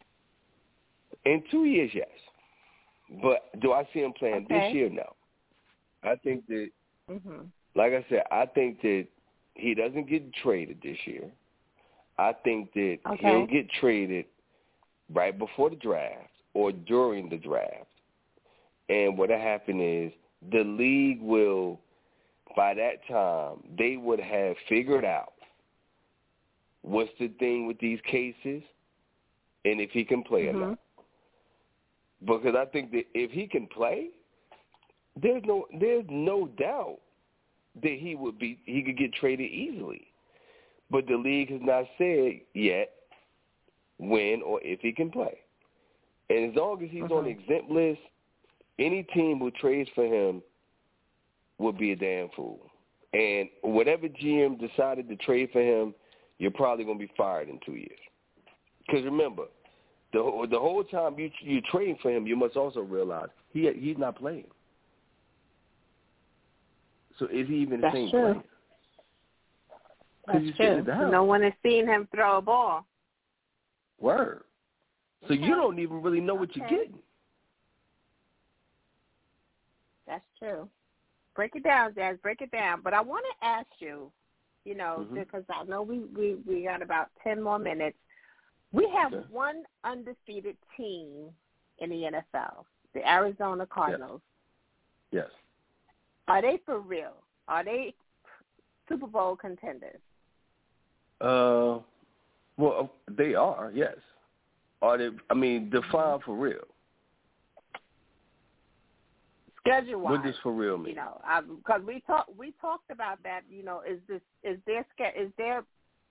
In two years, yes. But do I see him playing Okay. this year? No. I think that, Mhm. like I said, I think that he doesn't get traded this year. I think that Okay. he'll get traded right before the draft or during the draft. And what'll happen is the league will, by that time, they would have figured out what's the thing with these cases and if he can play or Mhm. not. Because I think that if he can play, there's no there's no doubt that he would be he could get traded easily. But the league has not said yet when or if he can play. And as long as he's on the exempt list, any team who trades for him would be a damn fool. And whatever GM decided to trade for him, you're probably going to be fired in two years. Because remember, the whole- the whole time you you trading for him, you must also realize he he's not playing. So is he even the same true. player? That's true. house. No one has seen him throw a ball. Word. So Okay. you don't even really know what you're getting. That's true. Break it down, Jazz. Break it down. But I want to ask you, you know, Mhm. because I know we, we we got about ten more minutes. We have Okay. one undefeated team in the NFL, the Arizona Cardinals. Yes. Are they for real? Are they Super Bowl contenders? Uh, well, they are. Yes. Are they? I mean, define for real. schedule wise. What does for real mean? You know, because we talked we talked about that. You know, is this is their is their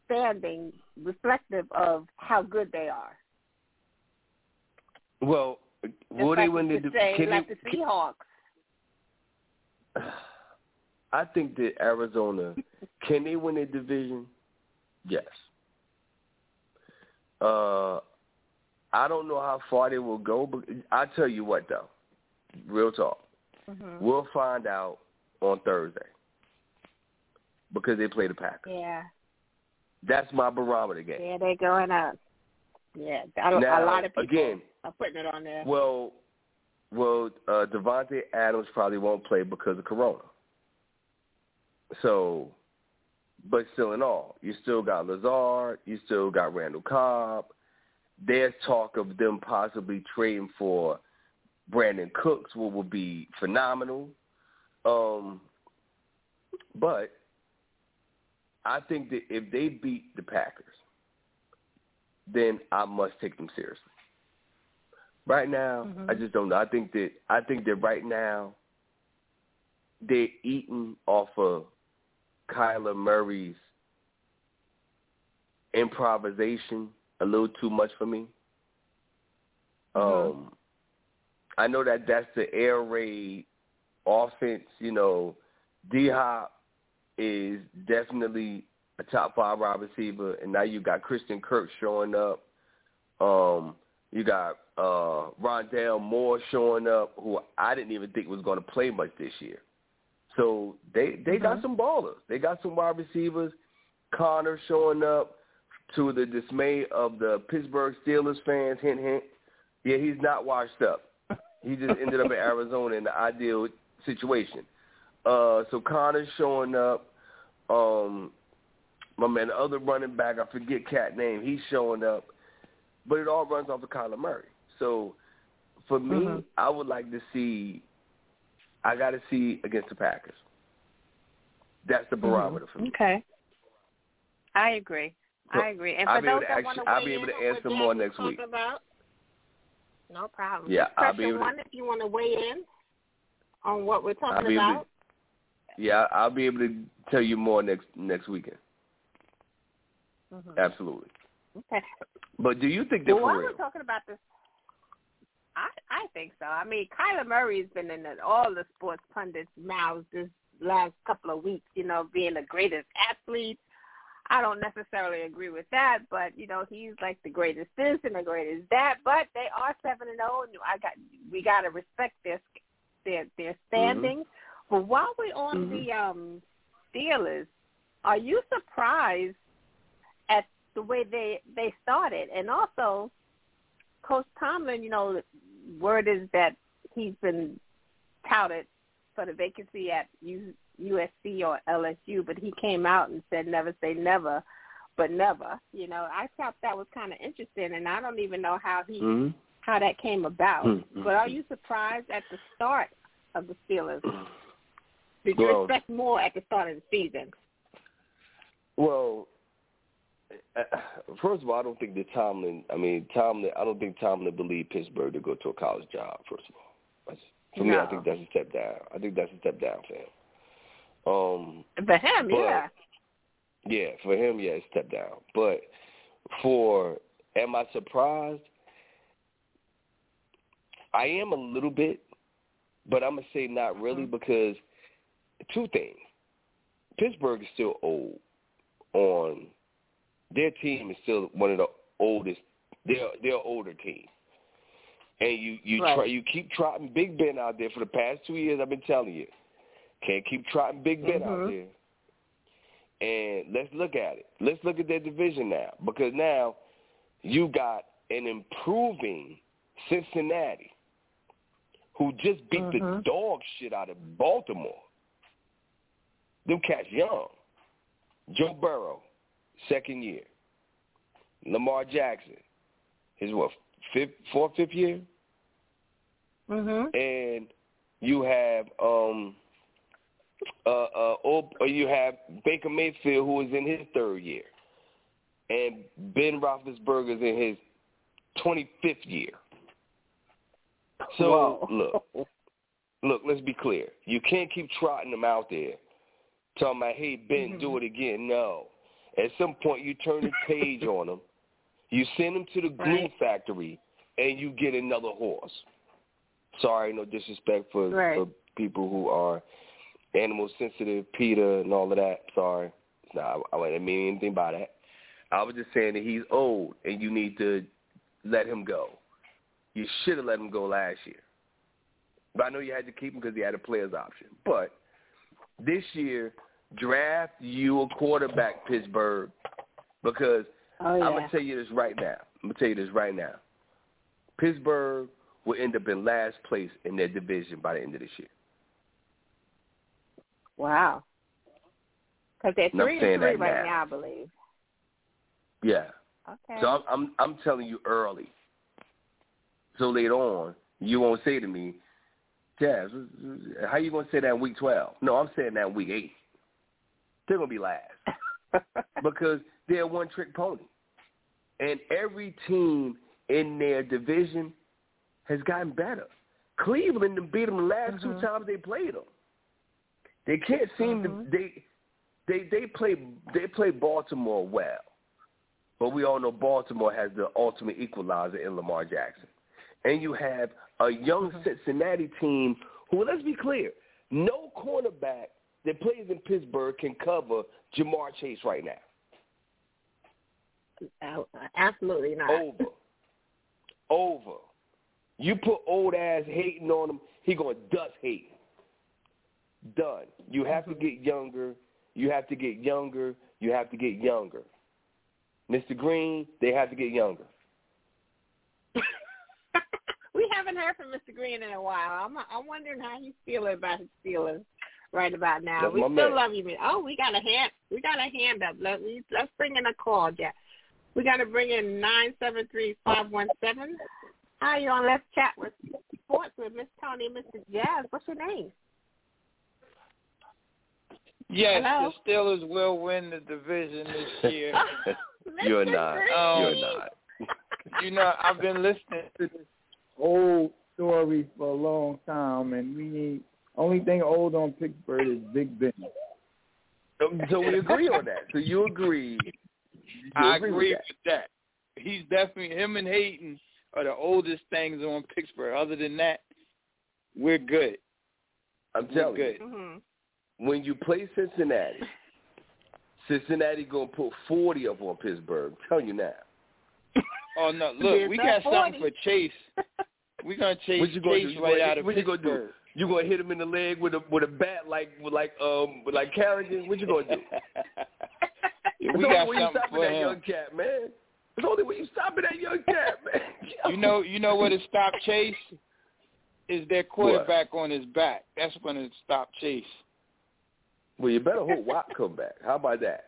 standing reflective of how good they are? Well, will Just they like win you the could say, can like they, the Seahawks? <sighs> I think that Arizona can they win a division? Yes. Uh, I don't know how far they will go, but I tell you what though, real talk, Mm-hmm. we'll find out on Thursday because they play the Packers. Yeah, That's my barometer game. yeah, they're going up. Yeah, a, a Now, lot of people again, are putting it on there. Well, well, uh, Davante Adams probably won't play because of Corona. So, but still in all, you still got Lazard, you still got Randall Cobb. There's talk of them possibly trading for Brandin Cooks, what would be phenomenal. Um, but I think that if they beat the Packers, then I must take them seriously. Right now, Mhm. I just don't know. I think that I think that right now they're eating off of Kyler Murray's improvisation a little too much for me. Mhm. Um, I know that that's the air raid offense. You know, D Hop is definitely a top five wide receiver, and now you got Christian Kirk showing up. Um, you got uh, Rondale Moore showing up, who I didn't even think was going to play much this year. So they they got Mhm. some ballers. They got some wide receivers. Conner showing up to the dismay of the Pittsburgh Steelers fans. Hint, hint. Yeah, he's not washed up. He just ended up in <laughs> Arizona in the ideal situation. Uh, so Conner's showing up. Um, my man, the other running back, I forget cat name. He's showing up, but it all runs off of Kyler Murray. So for me, Mhm. I would like to see. I got to see against the Packers. That's the barometer for me. Okay. I agree. I agree. And for I'll for be able those to that want to I'll be able to answer more next week. About, no problem. Yeah, Just I'll be able to- if you want to weigh in on what we're I'll talking be able about. to, yeah, I'll be able to tell you more next next weekend. Mhm. Absolutely. Okay. But do you think they're Well, for while real? we're talking about this, I think so. I mean, Kyler Murray's been in all the sports pundits' mouths this last couple of weeks. You know, being the greatest athlete. I don't necessarily agree with that, but you know, he's like the greatest this and the greatest that. But they are seven and zero, and I got we got to respect their their their standing. But while we're on Mhm. the um Steelers, are you surprised at the way they they started? And also, Coach Tomlin, you know, word is that he's been touted for the vacancy at U, USC or LSU, but he came out and said never say never, but never. You know, I thought that was kind of interesting, and I don't even know how he hmm how that came about. Mhm. But are you surprised at the start of the Steelers? <clears throat> Did you Well- expect more at the start of the season? Well, <sighs> first of all, I don't think that Tomlin. I mean, Tomlin. I don't think Tomlin believed Pittsburgh to go to a college job. First of all, That's, for me, I think that's a step down. I think that's a step down for him. Um, For him, But- yeah. yeah, for him, yeah, it's a step down. But for, am I surprised? I am a little bit, but I'm gonna say not really Mhm. because two things. Pittsburgh is still old. On their team is still one of the oldest. They're they're older team, and you you Right. try you keep trotting Big Ben out there for the past two years. I've been telling you, can't keep trotting Big Ben out Mhm. there. And let's look at it. Let's look at their division now because now you got an improving Cincinnati who just beat the Mhm. dog shit out of Baltimore. Them cats young. Joe Burrow, second year. Lamar Jackson, his what, fifth, fourth, fifth year? Mhm. and you have um uh uh or or you have Baker Mayfield who is in his third year, and Ben Roethlisberger is in his twenty fifth year. So Whoa. look, look, let's be clear. You can't keep trotting them out there, talking about, hey, Ben, Mhm. do it again. No. At some point, you turn the page <laughs> on them, you send them to the glue Right. factory, and you get another horse. Sorry, no disrespect for, Right. for people who are animal sensitive, PETA, and all of that. Sorry. No, I, I didn't mean anything by that. I was just saying that he's old, and you need to let him go. You should have let him go last year. But I know you had to keep him because he had a player's option. But this year, draft you a quarterback, Pittsburgh, because Oh yeah. I'm gonna tell you this right now. I'm gonna tell you this right now. Pittsburgh will end up in last place in their division by the end of this year. wow. Because they're three and three right now. now, I believe. Yeah. Okay. So I'm, I'm I'm telling you early. So later on, you won't say to me, Jazz, how you gonna say that in week twelve? No, I'm saying that in week eight. They're gonna be last <laughs> because they're one trick pony. And every team in their division has gotten better. Cleveland beat them the last Mhm. two times they played them. They can't seem Mhm. to they they they play they play Baltimore well. But we all know Baltimore has the ultimate equalizer in Lamar Jackson. And you have a young Mhm. Cincinnati team who, let's be clear, no cornerback that plays in Pittsburgh can cover Ja'Marr Chase right now. Absolutely not. Over. Over. You put old ass hating on him, he gonna dust hate. Done. You have to mm-hmm. get younger. You have to get younger. You have to get younger. Mr. Green, they have to get younger. <laughs> we haven't heard from Mr. Green in a while. I'm I'm wondering how he's feeling about his feelings right about now. That's we still man. love you, man. Oh, we got a hand. We got a hand up. Let me let's bring in a call, Jack. We got to bring in nine seven three five one seven. Hi, you on Let's Chat with Sports with Miss Toni and Mr. Jazz. What's your name? Yes, Hello? the Steelers will win the division this <laughs> year. <laughs> You're not. Um, You're not. <laughs> you know, I've been listening to this old story for a long time, and we need only thing old on Pittsburgh is Big Ben. So we agree on that. So you agree. You I agree agree with with that. He's definitely him and Hayden are the oldest things on Pittsburgh. Other than that, we're good. I'm We're telling good. you, Mhm. when you play Cincinnati, Cincinnati gonna put forty up on Pittsburgh. I'm telling you now. <laughs> Oh no, look, we that got something for Chase. We're gonna chase What you gonna Chase do? Right gonna- out of what you gonna do? You gonna hit him in the leg with a with a bat like with like um with like Kerrigan? What you gonna do? <laughs> Yeah, It's we only got you stopping that him. young cat, man. It's only when you stopping that young cat, man. <laughs> You know, you know what to stop Chase is their quarterback on his back. That's going to stop Chase. Well, you better hope Watt come back. How about that?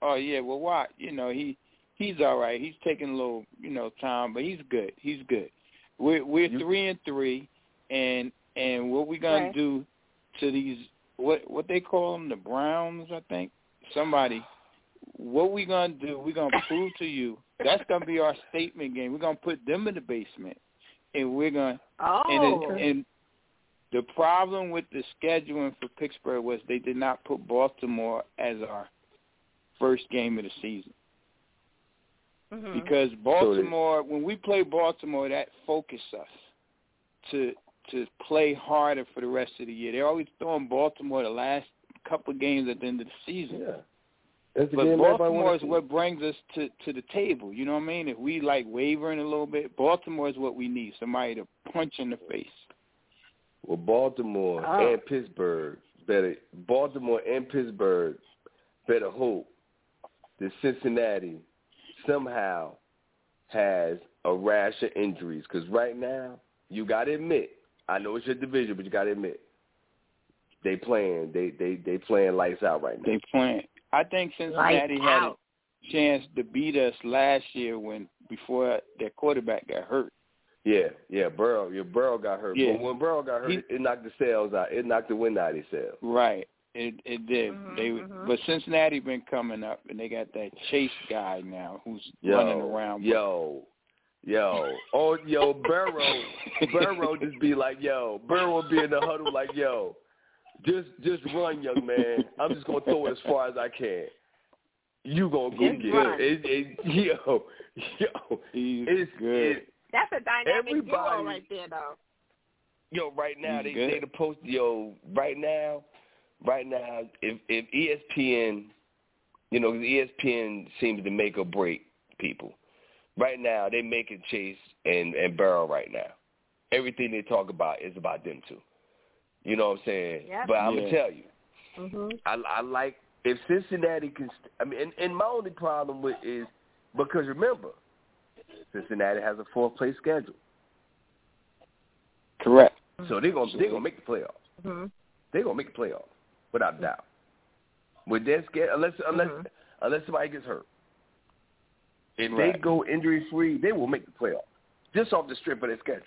Oh yeah, well, Watt, you know he he's all right. He's taking a little you know time, but he's good. He's good. We're we're You- three and three, and and what we gonna Right. do to these what what they call them the Browns, I think somebody. What we gonna do? We're gonna <laughs> prove to you that's gonna be our statement game. We're gonna put them in the basement, and we're gonna Oh. and, it, and the problem with the scheduling for Pittsburgh was they did not put Baltimore as our first game of the season Mhm. because Baltimore, when we play Baltimore, that focuses us to to play harder for the rest of the year. They're always throwing Baltimore the last couple of games at the end of the season. Yeah. That's the But game Baltimore is what brings us to to the table. You know what I mean? If we like wavering a little bit, Baltimore is what we need. Somebody to punch in the face. Well, Baltimore Oh. and Pittsburgh better. Baltimore and Pittsburgh better hope that Cincinnati somehow has a rash of injuries. Because right now, you got to admit, I know it's your division, but you got to admit, they playing. They they they playing lights out right now. They playing. I think Cincinnati had out. a chance to beat us last year when before their quarterback got hurt. Yeah, yeah. Burrow, your Burrow got hurt. Yeah. But when Burrow got hurt, He- it knocked the sales out. It knocked the wind out of his sails. Right. It it did. Mhm, they mhm. but Cincinnati been coming up and they got that Chase guy now who's Yo, running around. Yo, yo, oh, yo, Burrow, Burrow just be like, yo, Burrow will be in the huddle like, yo, just just run, young man. I'm just gonna throw it as far as I can. You gonna go Just get run. it. it, it yo, yo, He's it's good. It, That's a dynamic duo Everybody- right there, though. yo, right now He's they good. they the post yo, right now, right now, if if ESPN, you know, ESPN seems to make or break people. Right now, they're making Chase and and Burrow right now. Everything they talk about is about them two. You know what I'm saying? Yep. But I'm Yeah. gonna tell you, Mhm. I, I like if Cincinnati can. st- I mean, and, and my only problem with is because remember, Cincinnati has a fourth place schedule, Correct. so they're gonna they're gonna make the playoffs. Mhm. They're gonna make the playoffs without doubt. With their schedule, unless unless Mhm. unless somebody gets hurt, if Right. they go injury free, they will make the playoffs just off the strip of their schedule.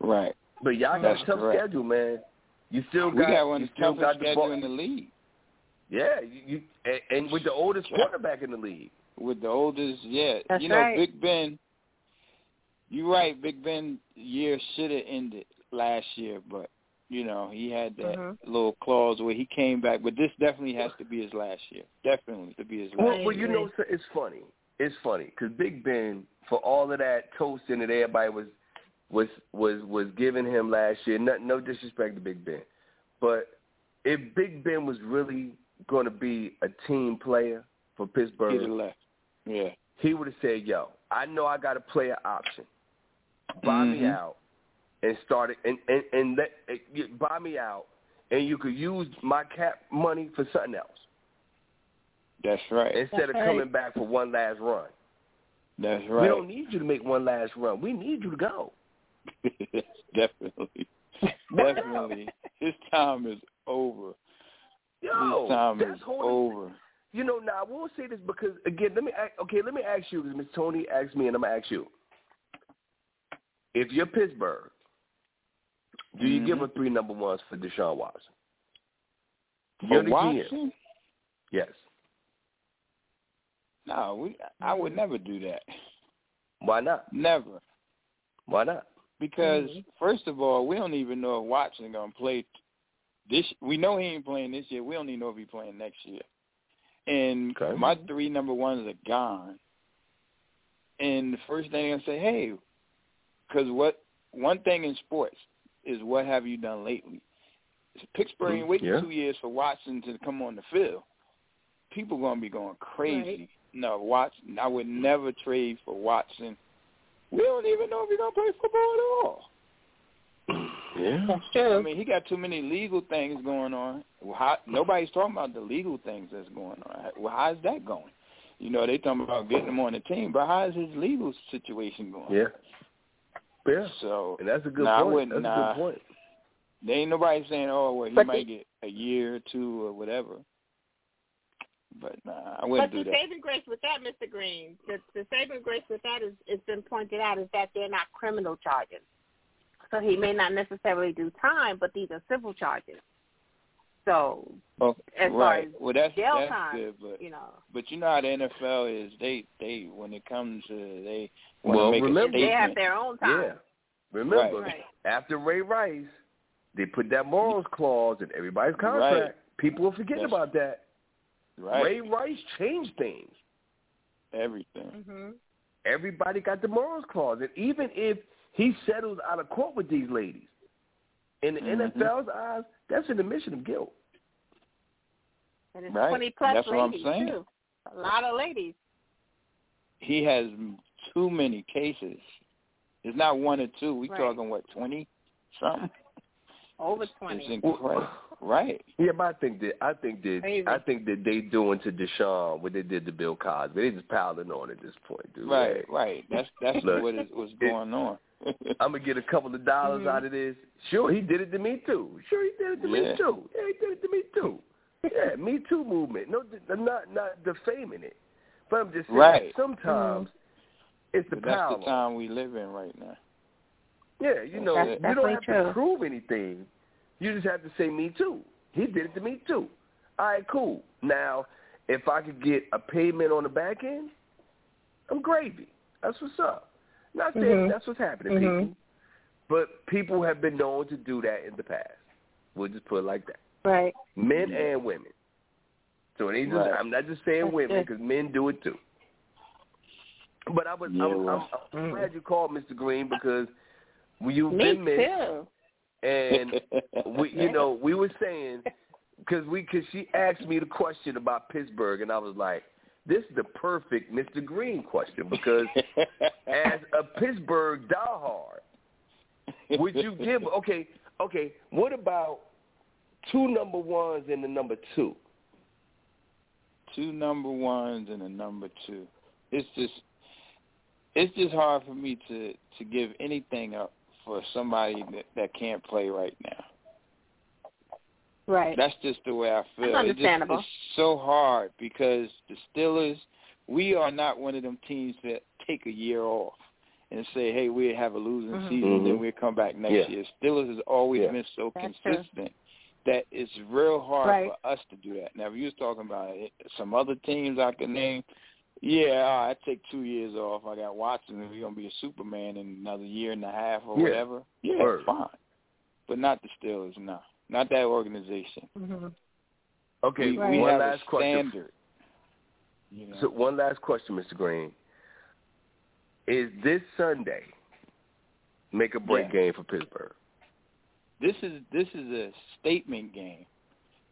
Right. But y'all got That's a tough correct. schedule, man. You still We got, got one you of the still got the schedule ball. in the league. Yeah, you, you and, and with the oldest quarterback in the league. with the oldest, yeah. That's you know, right. Big Ben. You're right. Big Ben year should have ended last year, but you know he had that Mhm. little clause where he came back. But this definitely has to be his last year. Definitely to be his last. Well, I well, you know, it's funny. It's funny because Big Ben, for all of that toasting that everybody was was was was giving him last year. No, no disrespect to Big Ben, but if Big Ben was really going to be a team player for He'd have Pittsburgh, left. Yeah. he would have said, "Yo, I know I got a player option. Buy me Mhm. out and start it, and and and let you- buy me out, and you could use my cap money for something else That's right. instead of That's coming back for one last run." That's right. We don't need you to make one last run. We need you to go. <laughs> Definitely. Definitely. His time is over. Yo, His time is holding- over. You know, now I will say this because again, let me a- okay, let me ask you because Miss Toni asked me, and I'm gonna ask you. If you're Pittsburgh, do you give Mhm. her three number ones for Deshaun Watson? For You're the GM. Watson? Yes. No, we. I would never do that. Why not? Never. Why not? Because Mhm. first of all, we don't even know if Watson gonna play this. We know he ain't playing this year. We don't even know if he playing next year. And Okay. my three number ones are gone. And the first thing I say, hey, because what one thing in sports is what have you done lately? Pittsburgh ain't Mm, waiting yeah. two years for Watson to come on the field. People gonna be going crazy. No, Watson. I would never trade for Watson. We don't even know if he's gonna play football at all. <sighs> Yeah. That's true. I mean, he got too many legal things going on. Well, how, nobody's talking about the legal things that's going on. Well, how's that going? You know, they talking about getting him on the team, but how's his legal situation going? Yeah. Yeah. So And that's a good Nah, I point. wouldn't, That's a nah. good point. there ain't nobody saying, oh, well, he But might the- get a year or two or whatever. But nah, I But wouldn't the do that. But the saving grace with that, Mr. Green, the, the saving grace with that is it's been pointed out is that they're not criminal charges. So he may not necessarily do time, but these are civil charges. So Oh, as far as well, that's jail that's time, good, but you know, but you know how the NFL is. They they when it comes to they want to Well, make remember- a they have their own time. Yeah. Remember, Right. after Ray Rice, they put that morals clause in everybody's contract. Right. People will forget That's- about that. right? Ray Rice changed things. Everything. hmm Everybody got the morals clause. And even if he settles out of court with these ladies, in the Mhm. NFL's eyes, that's an admission of guilt. And it's Right. twenty plus That's what I'm ladies saying. too. A lot of ladies. He has too many cases. It's not one or two. We Right. talking what twenty something? <laughs> Over It's twenty. incredible, right? Yeah, but I think that I think that Crazy. I think that they doing to Deshaun what they did to Bill Cosby. They just piling on at this point, dude. Right, Hey, right. That's <laughs> that's Look, what is what's it- going on. <laughs> I'm gonna get a couple of dollars Mhm. out of this. Sure, he did it to me too. Sure, he did it to Yeah. me too. Yeah, he did it to me too. Yeah, me too movement. No, I'm not not defaming it, but I'm just saying Right. sometimes it's the But that's the time we live in right now. Yeah, you know, That's you don't have true. to prove anything. You just have to say me too. He did it to me too. All right, cool. Now, if I could get a payment on the back end, I'm gravy. That's what's up. Not saying Mhm. that's what's happening, Mhm. people. But people have been known to do that in the past. We'll just put it like that. Right. Men and women. So it ain't just, Right. I'm not just saying women because men do it too. But I was Yeah, I'm. I'm, I'm Mm. glad you called, Mr. Green, because you've Me been missed, too. and we, <laughs> you know, we were saying because we because she asked me the question about Pittsburgh, and I was like, this is the perfect Mr. Green question because <laughs> as a Pittsburgh diehard, would you give okay okay what about two number ones and the number two? two number ones and a number two. It's just it's just hard for me to to give anything up for somebody that, that can't play right now. Right. That's just the way I feel. That's It just- understandable. it's so hard because the Steelers, we are not one of them teams that take a year off and say, "Hey, we have a losing Mhm. season, then Mhm. we'll come back next Yeah. year." Steelers has always Yeah. been so That's true. consistent that it's real hard Right. for us to do that. Now, if you was talking about it, some other teams I could name, yeah, all right, I take two years off. I got Watson, and we're gonna be a Superman in another year and a half or Yeah. whatever. Yeah, Word. fine, but not the Steelers. No, not that organization. Mhm. Okay, We, Right. we one have last a question. standard. You know? So one last question, Mr. Green. Is this Sunday make a break Yeah. game for Pittsburgh? this is this is a statement game.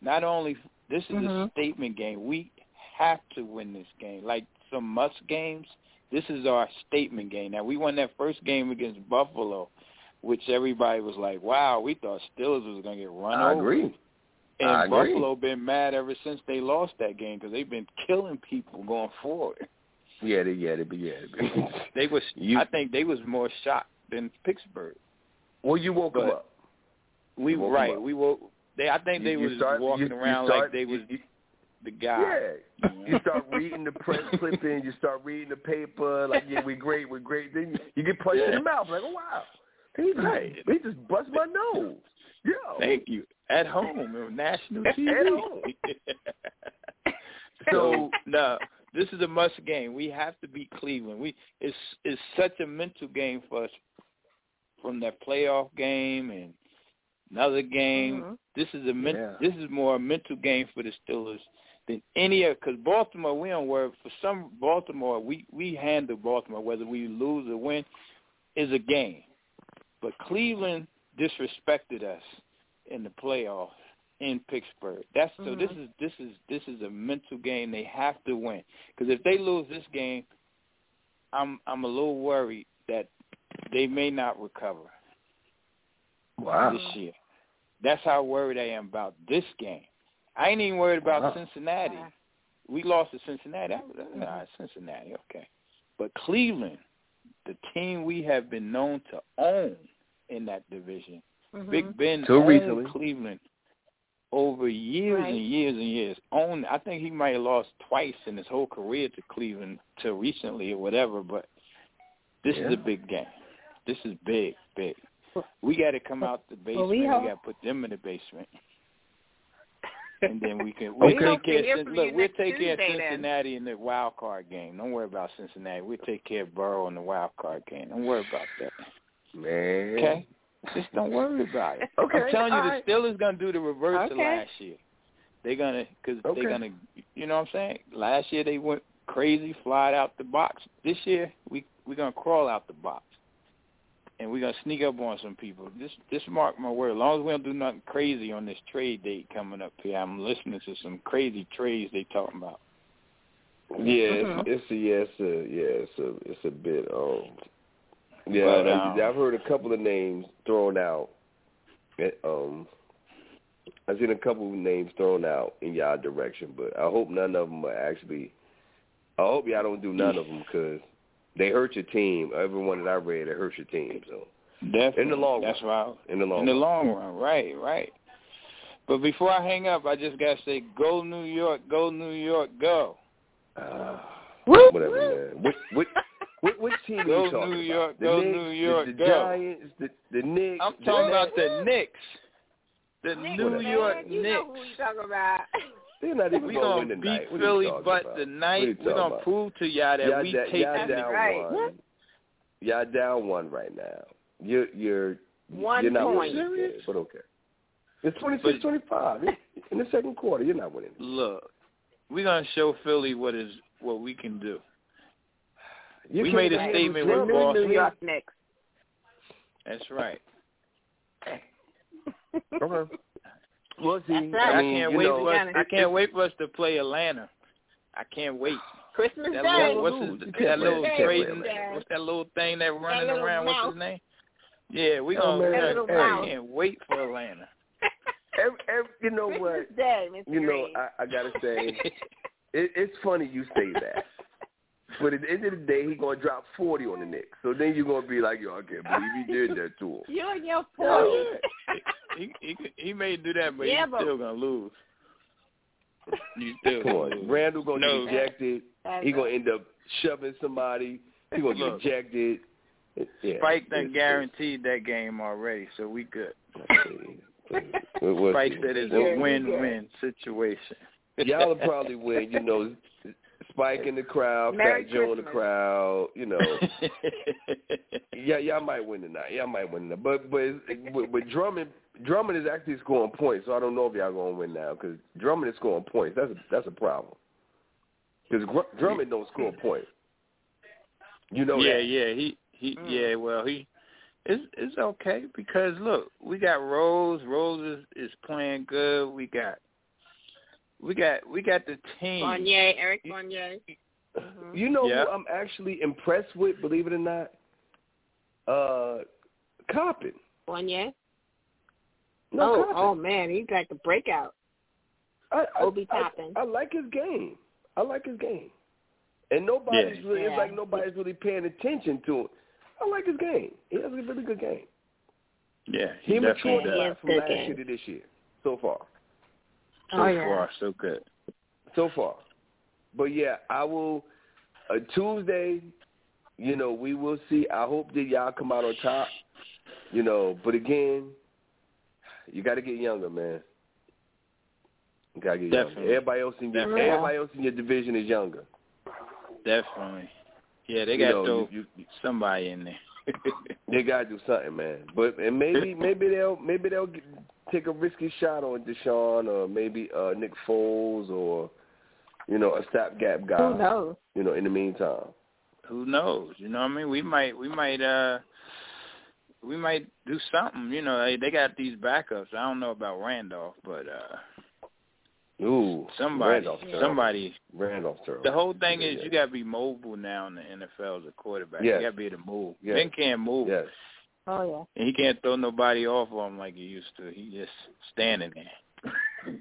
Not only this is a Mhm. statement game. We have to win this game. Like some must games, this is our statement game. Now we won that first game against Buffalo, which everybody was like, "Wow, we thought Steelers was going to get run over. I over." agree. And I agree. Buffalo been mad ever since they lost that game because they've been killing people going forward. Yeah, they, yeah, they, yeah. They, <laughs> They was, You- I think, they was more shocked than Pittsburgh. well, you woke them up. We woke right. up. We woke. They, I think You- they was start- walking you- around start- like they was the guy. Yeah. you start reading the press <laughs> clipping. You start reading the paper. Like, yeah, we're great. We're great. Then you, you get punched in the mouth. Like, oh wow, he just, Right. he just bust my nose. Yo. Thank you. At home on national At TV. home. <laughs> so no, this is a must game. We have to beat Cleveland. We it's it's such a mental game for us from that playoff game and another game. Mhm. This is a men- Yeah. this is more a mental game for the Steelers than any other. Because Baltimore, we don't worry. For some Baltimore, we we handle Baltimore whether we lose or win is a game. But Cleveland disrespected us in the playoffs in Pittsburgh. That's so. This Mhm. is this is this is a mental game. They have to win because if they lose this game, I'm I'm a little worried that they may not recover Wow. this year. That's how worried I am about this game. I ain't even worried about Wow. Cincinnati. We lost to Cincinnati. I, nah, Cincinnati, okay. But Cleveland, the team we have been known to own in that division, Mhm. Big Ben Till owned recently. Cleveland over years Right. and years and years. Owned. I think he might have lost twice in his whole career to Cleveland till recently or whatever. But this Yeah. is a big game. This is big, big. We got to come out the basement. Well, we we got to put them in the basement, and then we can. We'll Okay. take care. Of, look, we'll next take care of Tuesday, then. Cincinnati in the wild card game. Don't worry about Cincinnati. We'll take care of Burrow in the wild card game. Don't worry about that. Man. Okay. Just don't worry about it. Okay, I'm telling you, all the right. Steelers gonna do the reverse of last year. They're gonna, cause Okay. they're gonna, you know what I'm saying? Last year they went crazy, flied out the box. This year we we're gonna crawl out the box, and we're gonna sneak up on some people. Just just mark my word. As long as we don't do nothing crazy on this trade date coming up here, I'm listening to some crazy trades they talking about. Yeah, it's, it's a yeah, it's a yeah, it's a it's a bit um yeah. But, I- um, I've heard a couple of names thrown out. eh, Um, I've seen a couple of names thrown out in y'all direction, but I hope none of them are actually. I hope y'all don't do none of them because they hurt your team. Everyone that I read, it hurts your team. So Definitely. In the long That's why. in the long in the run. long run, right, right. But before I hang up, I just gotta say, go New York, go New York, go. Uh, <sighs> Woo, whatever, woo. man. What what what, what team are <laughs> you talking New about? York, the go Knicks, New York, the, the go. Giants, the the Knicks. I'm the talking Nets. about the Knicks, the Knicks, New man, York you Knicks. know who you talking about. <laughs> They're not even We gonna gonna win beat tonight. What are you Philly, but about? tonight What are you we're gonna about? prove to y'all that y'all we da- take y'all down right. one. y'all down one right now. You're you're One you're not point. winning, yeah, but okay. It's 26-25 in the second quarter. You're not winning. Look, we're gonna show Philly what is what we can do. You We made a statement with Boston. New York Knicks. That's right. <laughs> Okay. Well, see, That's right. I, I can't wait know, for us. I can't wait for us to play Atlanta. I can't wait. Christmas That Day. little, what's lose. his, that little win. trading? Yeah. What's that little thing that running little around? What's his name? Yeah, we Oh, gonna. man. we That little gonna- mouse. I can't wait for Atlanta. <laughs> every, every, you know Christmas what? Day, Mr. You know, Green. I, I gotta say, <laughs> it, it's funny you say that. But at the end of the day, he gonna drop forty on the Knicks. So then you're gonna be like, yo, I can't believe he did that to him. you and your forty. <laughs> he, he he may do that, but Yeah, he's but- still gonna lose. He's still Come gonna lose. Randle gonna No. get ejected. He gonna end up shoving somebody. He gonna get ejected. Yeah, Spike done it's- guaranteed that game already, so we good. it's- We'll- we'll Spike said it's a win-win situation. Y'all will probably win. You know, Spike in the crowd, Merry Fat Joe in the crowd. You know, <laughs> yeah, y'all might win tonight. Y'all might win tonight. But but but, but Drummond Drummond is actually scoring points. So I don't know if y'all gonna win now because Drummond is scoring points. That's a, that's a problem. Because Drummond don't score points. You know yeah, that. yeah, he he Mm. yeah, well he it's it's okay because look, we got Rose. Rose is, is playing good. We got we got we got the team. Fournier, Eric Fournier. Mhm. You know Yeah. who I'm actually impressed with, believe it or not? Uh, Toppin. Fournier. No, oh, Toppin. oh man, he's like the breakout. I, I, Obi I- Toppin. I, like his game. I like his game. And nobody's Yeah. really, it's like nobody's really paying attention to it. I like his game. He has a really good game. Yeah, He, he, matured a does. does. lot from last game. year to this year, so far. So Oh, yeah. far, so good. So far. But yeah, I will, uh, Tuesday, you know, we will see. I hope that y'all come out on top, you know, but again, you got to get younger, man. You got to get younger. Everybody else in your, Definitely. everybody else in your division is younger. Definitely. Yeah, they You got know, to throw you- you- somebody in there. <laughs> They gotta do something, man. But and maybe maybe they'll maybe they'll get, take a risky shot on Deshaun or maybe uh Nick Foles or you know a stopgap guy. Who knows? You know, in the meantime. Who knows? You know what I mean? We might we might uh we might do something. You know, they they got these backups. I don't know about Randolph, but uh Ooh, somebody Randolph's terrible. somebody Randolph. terrible. the whole thing Yeah, is yeah. you gotta be mobile now in the NFL as a quarterback. Yes. You gotta be able to move. Yes. Ben can't move. Yes. Oh yeah. And he can't throw nobody off of him like he used to. He just standing there. <laughs>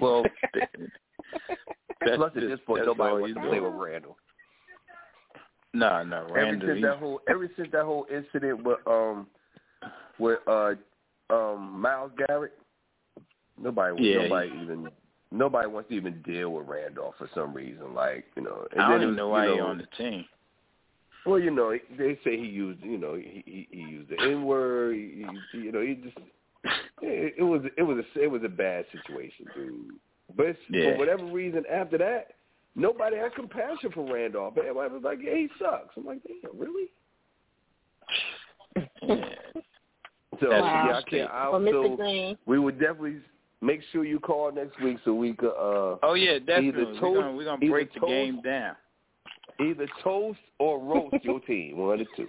Well, <laughs> That's plus at this point that's nobody all wants to play with Randall. No, no, Ever Randall. since that whole ever since that whole incident with um with uh um Myles Garrett, nobody Yeah, nobody even nobody wants to even deal with Randolph for some reason. Like you know, and I don't it even was, know why you he know, on the team. Well, you know, they say he used you know he he, he used the N word. He, he, you know, he just it, it was it was a it was a bad situation, dude. But Yeah. for whatever reason, after that, nobody had compassion for Randolph. Everybody was like, "Yeah, he sucks." I'm like, "Damn, really?" So Wow. yeah, I can't. I Well, Mr. Green. we would definitely make sure you call next week so we could uh Oh yeah, definitely. toast- we're gonna we're gonna either break the toast- game down. Either toast or roast <laughs> your team. One of the two.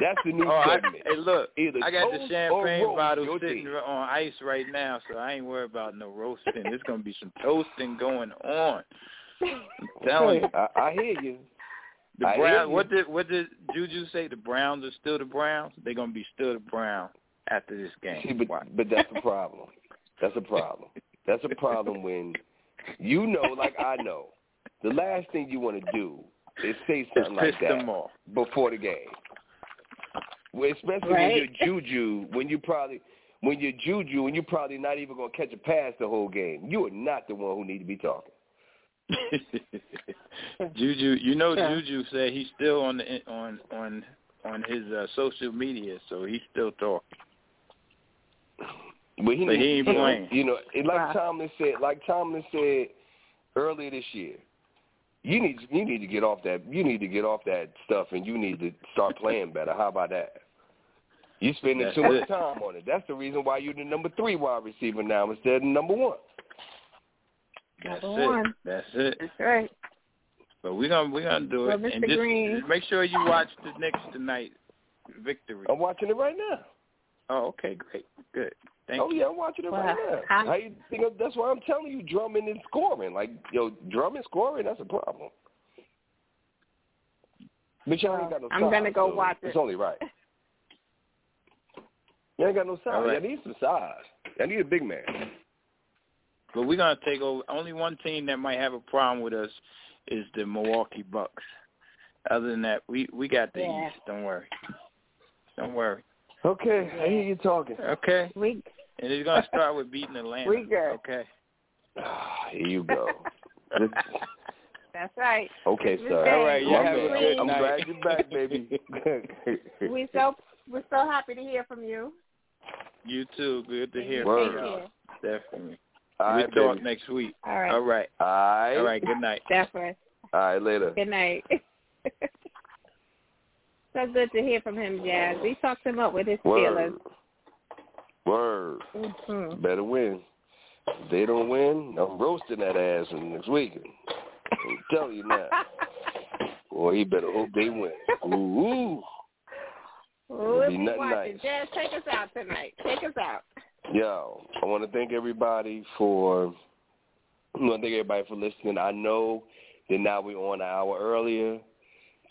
That's the new oh, I, segment. hey, look, Either I got the toast or champagne bottle sitting team. on ice right now, so I ain't worried about no roasting. There's gonna be some toasting going on. I'm <laughs> telling you. I, I hear you. The I hear Browns. you. What did what did Juju say? The Browns are still the Browns. They're gonna be still the Browns after this game. See, but but that's a problem. That's a problem. That's a problem when you know, like I know, the last thing you want to do is say something like that them off. before the game. Well, especially Right. when you're juju, when you probably when you're juju, and you're probably not even gonna catch a pass the whole game. You are not the one who need to be talking. <laughs> Juju, you know, Yeah. Juju said he's still on the on on on his uh, social media, so he's still talking. But he, But he ain't playing. You know, like Right. Tomlin said, like Tomlin said earlier this year, you need you need to get off that you need to get off that stuff and you need to start playing better. How about that? You spending That's too much time on it. That's the reason why you're the number three wide receiver now instead of number one. That's Number it. one. That's it. That's right. But we're gonna we're gonna do Well, it. Mr. And just Green. make sure you watch the Knicks tonight. Victory. I'm watching it right now. Oh, okay, great, good. Thank oh you. yeah, I'm watching it right now. I- How you think that's why I'm telling you, Drummond and scoring. Like yo, Drummond scoring, that's a problem. But y'all ain't got no I'm size, gonna go so watch It's only right. <laughs> You ain't got no size. All right. I need some size. I need a big man. But we're gonna take over. Only one team that might have a problem with us is the Milwaukee Bucks. Other than that, we we got the Yeah. East. Don't worry. Don't worry. Okay, I hear you talking. Okay. We And it's gonna start with beating Atlanta. We good. Okay. Ah, here you go. That's right. okay, Mr. sir. All right, you have a Green, good I'm night. glad you're back, baby. <laughs> We so we're so happy to hear from you. You too. Good to hear Word. from y'all. Definitely. All we'll talk baby. next week. All right. All right. All right. All right. Good night. Definitely. All right, later. Good night. <laughs> so good to hear from him, Jazz. We talked him up with his Word. feelings. Word. Mm-hmm. Better win. If they don't win, I'm roasting that ass next week. I'm telling you now. <laughs> Boy, he better hope they win. Ooh, We'll be nothing watching. nice. Jazz, take us out tonight. Take us out. Yo, I want to thank everybody for. I want to thank everybody for listening. I know that now we're on an hour earlier.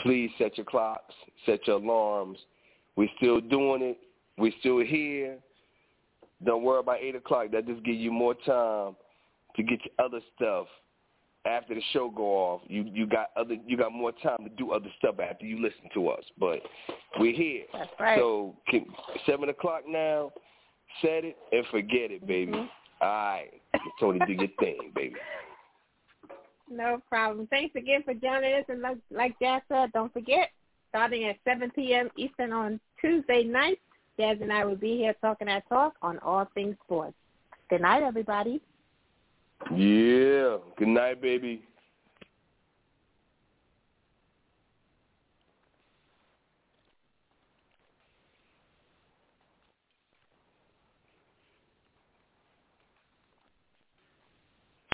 Please set your clocks, set your alarms. We're still doing it. We're still here. Don't worry about eight o'clock. That just gives you more time to get your other stuff after the show go off. You you got other you got more time to do other stuff after you listen to us. But we're here. That's right. So can, seven o'clock now. Set it and forget it, baby. Mhm. All right, Toni, do your thing, baby. <laughs> No problem. Thanks again for joining us. And like, like Jazz said, don't forget, starting at 7 p.m. Eastern on Tuesday night, Jazz and I will be here talking our talk on all things sports. Good night, everybody. Yeah. Good night, baby.